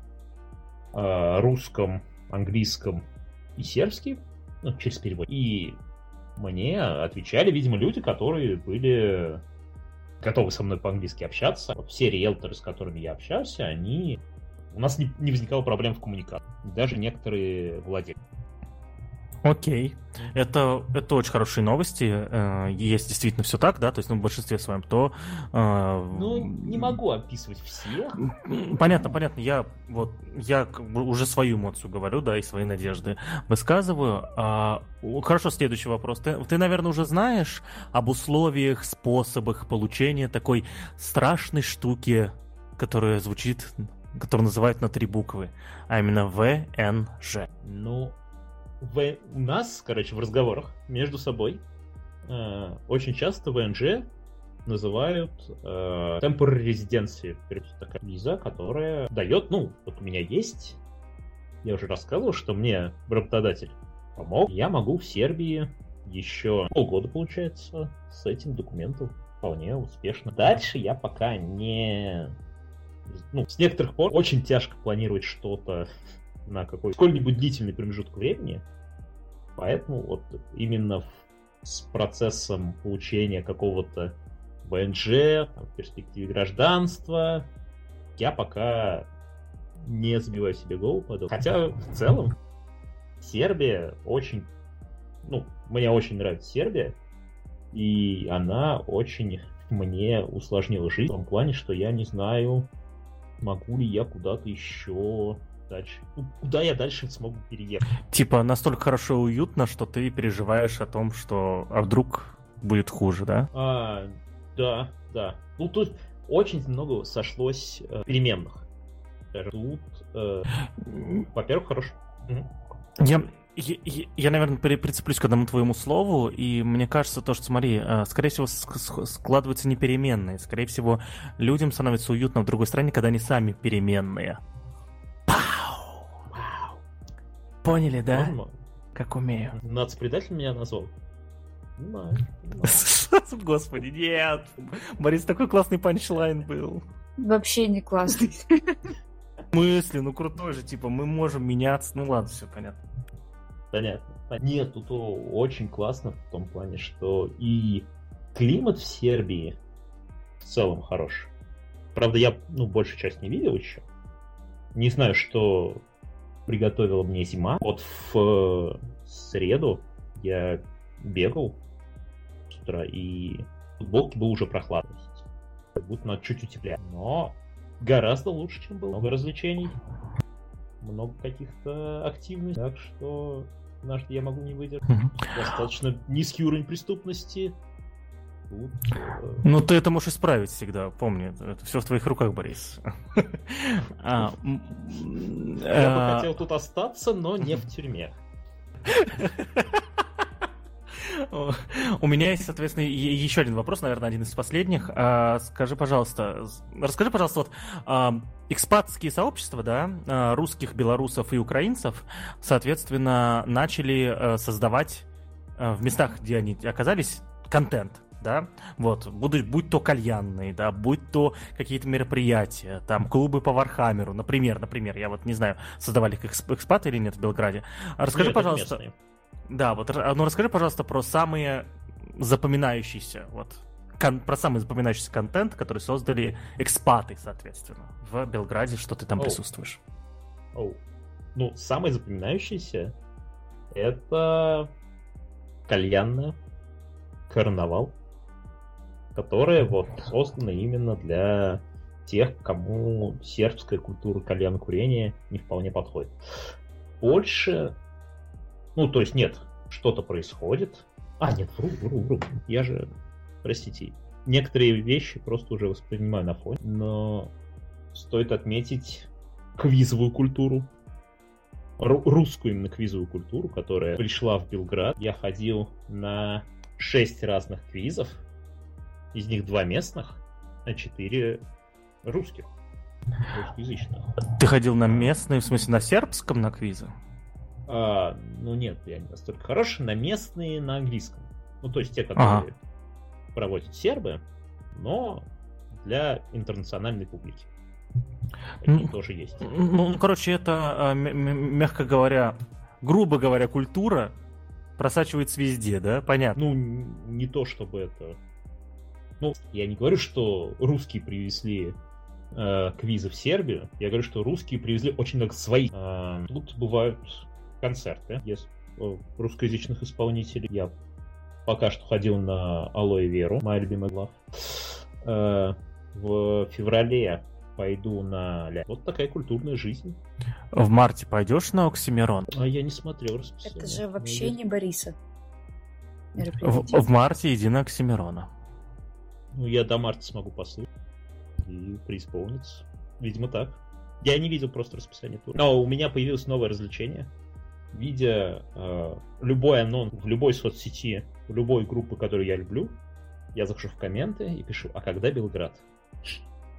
э, русском, английском и сербский, ну, через перевод. И мне отвечали, видимо, люди, которые были готовы со мной по-английски общаться. Вот все риэлторы, с которыми я общался, они... У нас не, не возникало проблем в коммуникации. Даже некоторые владельцы. Окей. Это, это очень хорошие новости. Э, есть действительно все так, да? То есть, ну, в большинстве своем то... Э, ну, не могу описывать все. Понятно, понятно. Я вот, я уже свою эмоцию говорю, да, и свои надежды высказываю. А, хорошо, следующий вопрос. Ты, ты, наверное, уже знаешь об условиях, способах получения такой страшной штуки, которая звучит, которую называют на три буквы, а именно ВНЖ. Ну, в, у нас, короче, в разговорах между собой э, очень часто ВНЖ называют э, temporary residency. Такая виза, которая дает, ну, вот у меня есть, я уже рассказывал, что мне работодатель помог. Я могу в Сербии еще полгода, получается, с этим документом вполне успешно. Дальше я пока не... Ну, с некоторых пор очень тяжко планировать что-то на какой сколь-нибудь длительный промежуток времени. Поэтому вот именно с процессом получения какого-то ВНЖ, там, в перспективе гражданства, я пока не забиваю себе голову. Хотя в целом Сербия очень, ну, мне очень нравится Сербия, и она очень мне усложнила жизнь в том плане, что я не знаю, могу ли я куда-то еще дальше. Ну, куда я дальше смогу переехать? Типа настолько хорошо и уютно, что ты переживаешь о том, что а вдруг будет хуже, да? А, да, да. Ну, тут очень много сошлось э, переменных. Тут, э, во-первых, хорошо. Я, я, я, наверное, прицеплюсь к одному твоему слову, и мне кажется, то, что, смотри, э, скорее всего, складываются не переменные. Скорее всего, людям становится уютно в другой стране, когда они сами переменные. Поняли, да? Можно? Как умею. Нацпредатель меня назвал. *laughs* Господи, нет! Борис, такой классный панчлайн был. Вообще не классный. В смысле? Ну крутой же, типа, мы можем меняться. Ну ладно, все понятно. Понятно. Нет, тут очень классно в том плане, что и климат в Сербии в целом хорош. Правда, я, ну, большую часть не видел еще. Не знаю, что приготовила мне зима. Вот в э, среду я бегал с утра, и футболки был уже прохладно. Как будто надо чуть утеплять. Но гораздо лучше, чем было. Много развлечений, много каких-то активностей. Так что однажды я могу не выдержать. Достаточно низкий уровень преступности, Тут... Э, ну, ты это можешь исправить всегда, помни. Это все в твоих руках, Борис. А, Я бы а, хотел тут остаться, но не в тюрьме. У меня есть, соответственно, еще один вопрос, наверное, один из последних. А, скажи, пожалуйста, расскажи, пожалуйста, вот экспатские сообщества, да, русских, белорусов и украинцев, соответственно, начали э, создавать э, в местах, где они оказались, контент да, вот, будут, будь то кальянные, да, будь то какие-то мероприятия, там, клубы по Вархаммеру, например, например, я вот не знаю, создавали их экспаты или нет в Белграде. Расскажи, нет, пожалуйста, да, вот, ну расскажи, пожалуйста, про самые запоминающиеся, вот, кон, про самый запоминающийся контент, который создали экспаты, соответственно, в Белграде, что ты там Оу. присутствуешь. Оу. Ну, самый запоминающийся это кальянная, карнавал, которые вот созданы именно для тех, кому сербская культура кальян курения не вполне подходит. Больше, ну, то есть нет, что-то происходит. А, нет, вру, вру, вру. Я же, простите, некоторые вещи просто уже воспринимаю на фоне, но стоит отметить квизовую культуру, русскую именно квизовую культуру, которая пришла в Белград. Я ходил на шесть разных квизов, из них два местных, а четыре русских, русскоязычных. Ты ходил на местные, в смысле на сербском на квизы? А, ну нет, я не настолько хороший, на местные на английском. Ну то есть те, которые ага. проводят сербы, но для интернациональной публики. Такие ну, тоже есть. Ну, ну короче, это, а, мягко говоря, грубо говоря, культура просачивается везде, да? Понятно. Ну, не то чтобы это... Ну, я не говорю, что русские привезли э, квизы в Сербию. Я говорю, что русские привезли очень много своих. Э, тут бывают концерты есть э, русскоязычных исполнителей. Я пока что ходил на Алоэ Веру, моя любимая глав. Э, в феврале пойду на... Вот такая культурная жизнь. В марте пойдешь на Оксимирон? А я не смотрел расписание. Это же вообще не Бориса. В, в марте иди на Оксимирона. Ну, я до марта смогу послушать и преисполниться. Видимо, так. Я не видел просто расписание тура. Но у меня появилось новое развлечение. Видя э, любой анонс в любой соцсети, в любой группы, которую я люблю, я захожу в комменты и пишу, а когда Белград?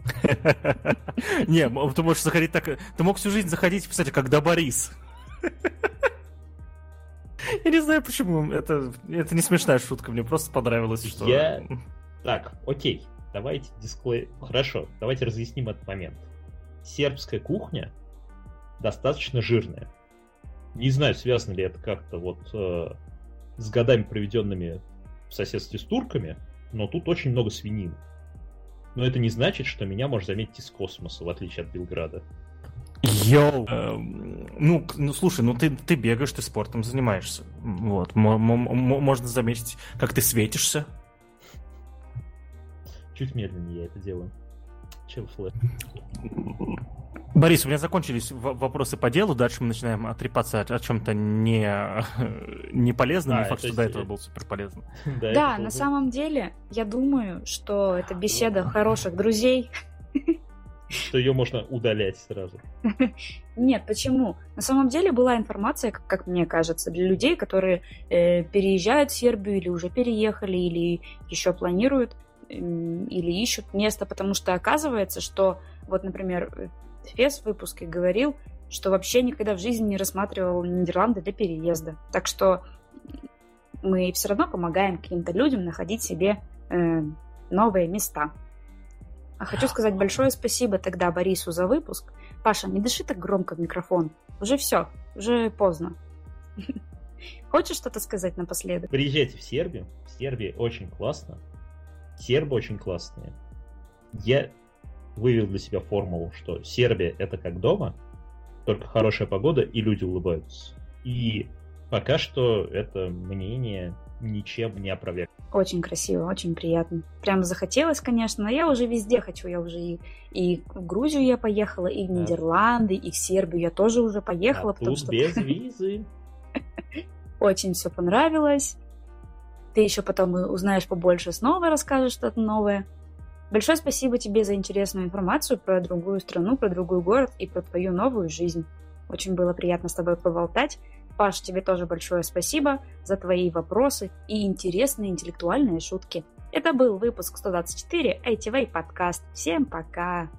*laughs* Не, ты можешь заходить так... Ты мог всю жизнь заходить и писать, когда Борис. *laughs* Я не знаю, почему. Это, это не смешная шутка, мне просто понравилось, что... Я... Так, окей, давайте дисклей... Хорошо, давайте разъясним этот момент. Сербская кухня достаточно жирная. Не знаю, связано ли это как-то вот э, с годами, проведенными в соседстве с турками, но тут очень много свинины. Но это не значит, что меня может заметить из космоса, в отличие от Белграда. Йоу! Эм, ну, ну, слушай, ну ты, ты бегаешь, ты спортом занимаешься. Вот. можно заметить, как ты светишься. Чуть медленнее я это делаю. Чем Flash. Борис, у меня закончились вопросы по делу. Дальше мы начинаем трепаться о чем-то не, *laughs* не полезном. А, не факт, что до этого был супер полезно. *laughs* Да, да на самом деле, я думаю, что это беседа хороших друзей. Что ее можно удалять сразу. *laughs* Нет, почему? На самом деле была информация, как, как мне кажется, для людей, которые э, переезжают в Сербию или уже переехали, или еще планируют, э, или ищут место, потому что оказывается, что вот, например, Фес в выпуске говорил, что вообще никогда в жизни не рассматривал Нидерланды для переезда. Так что мы все равно помогаем каким-то людям находить себе э, новые места. А хочу сказать большое спасибо тогда Борису за выпуск. Паша, не дыши так громко в микрофон. Уже все, уже поздно. *laughs* Хочешь что-то сказать напоследок? Приезжайте в Сербию. В Сербии очень классно. Сербы очень классные. Я вывел для себя формулу, что Сербия это как дома, только хорошая погода и люди улыбаются. И пока что это мнение ничем не опроверг. Очень красиво, очень приятно. Прям захотелось, конечно, но я уже везде хочу. Я уже и, и в Грузию я поехала, и в. Нидерланды, и в Сербию я тоже уже поехала. А потому тут что... без визы. *laughs* Очень все понравилось. Ты еще потом узнаешь побольше, снова расскажешь что-то новое. Большое спасибо тебе за интересную информацию про другую страну, про другой город и про твою новую жизнь. Очень было приятно с тобой поболтать. Паш, тебе тоже большое спасибо за твои вопросы и интересные интеллектуальные шутки. Это был выпуск 124 ITV подкаст. Всем пока!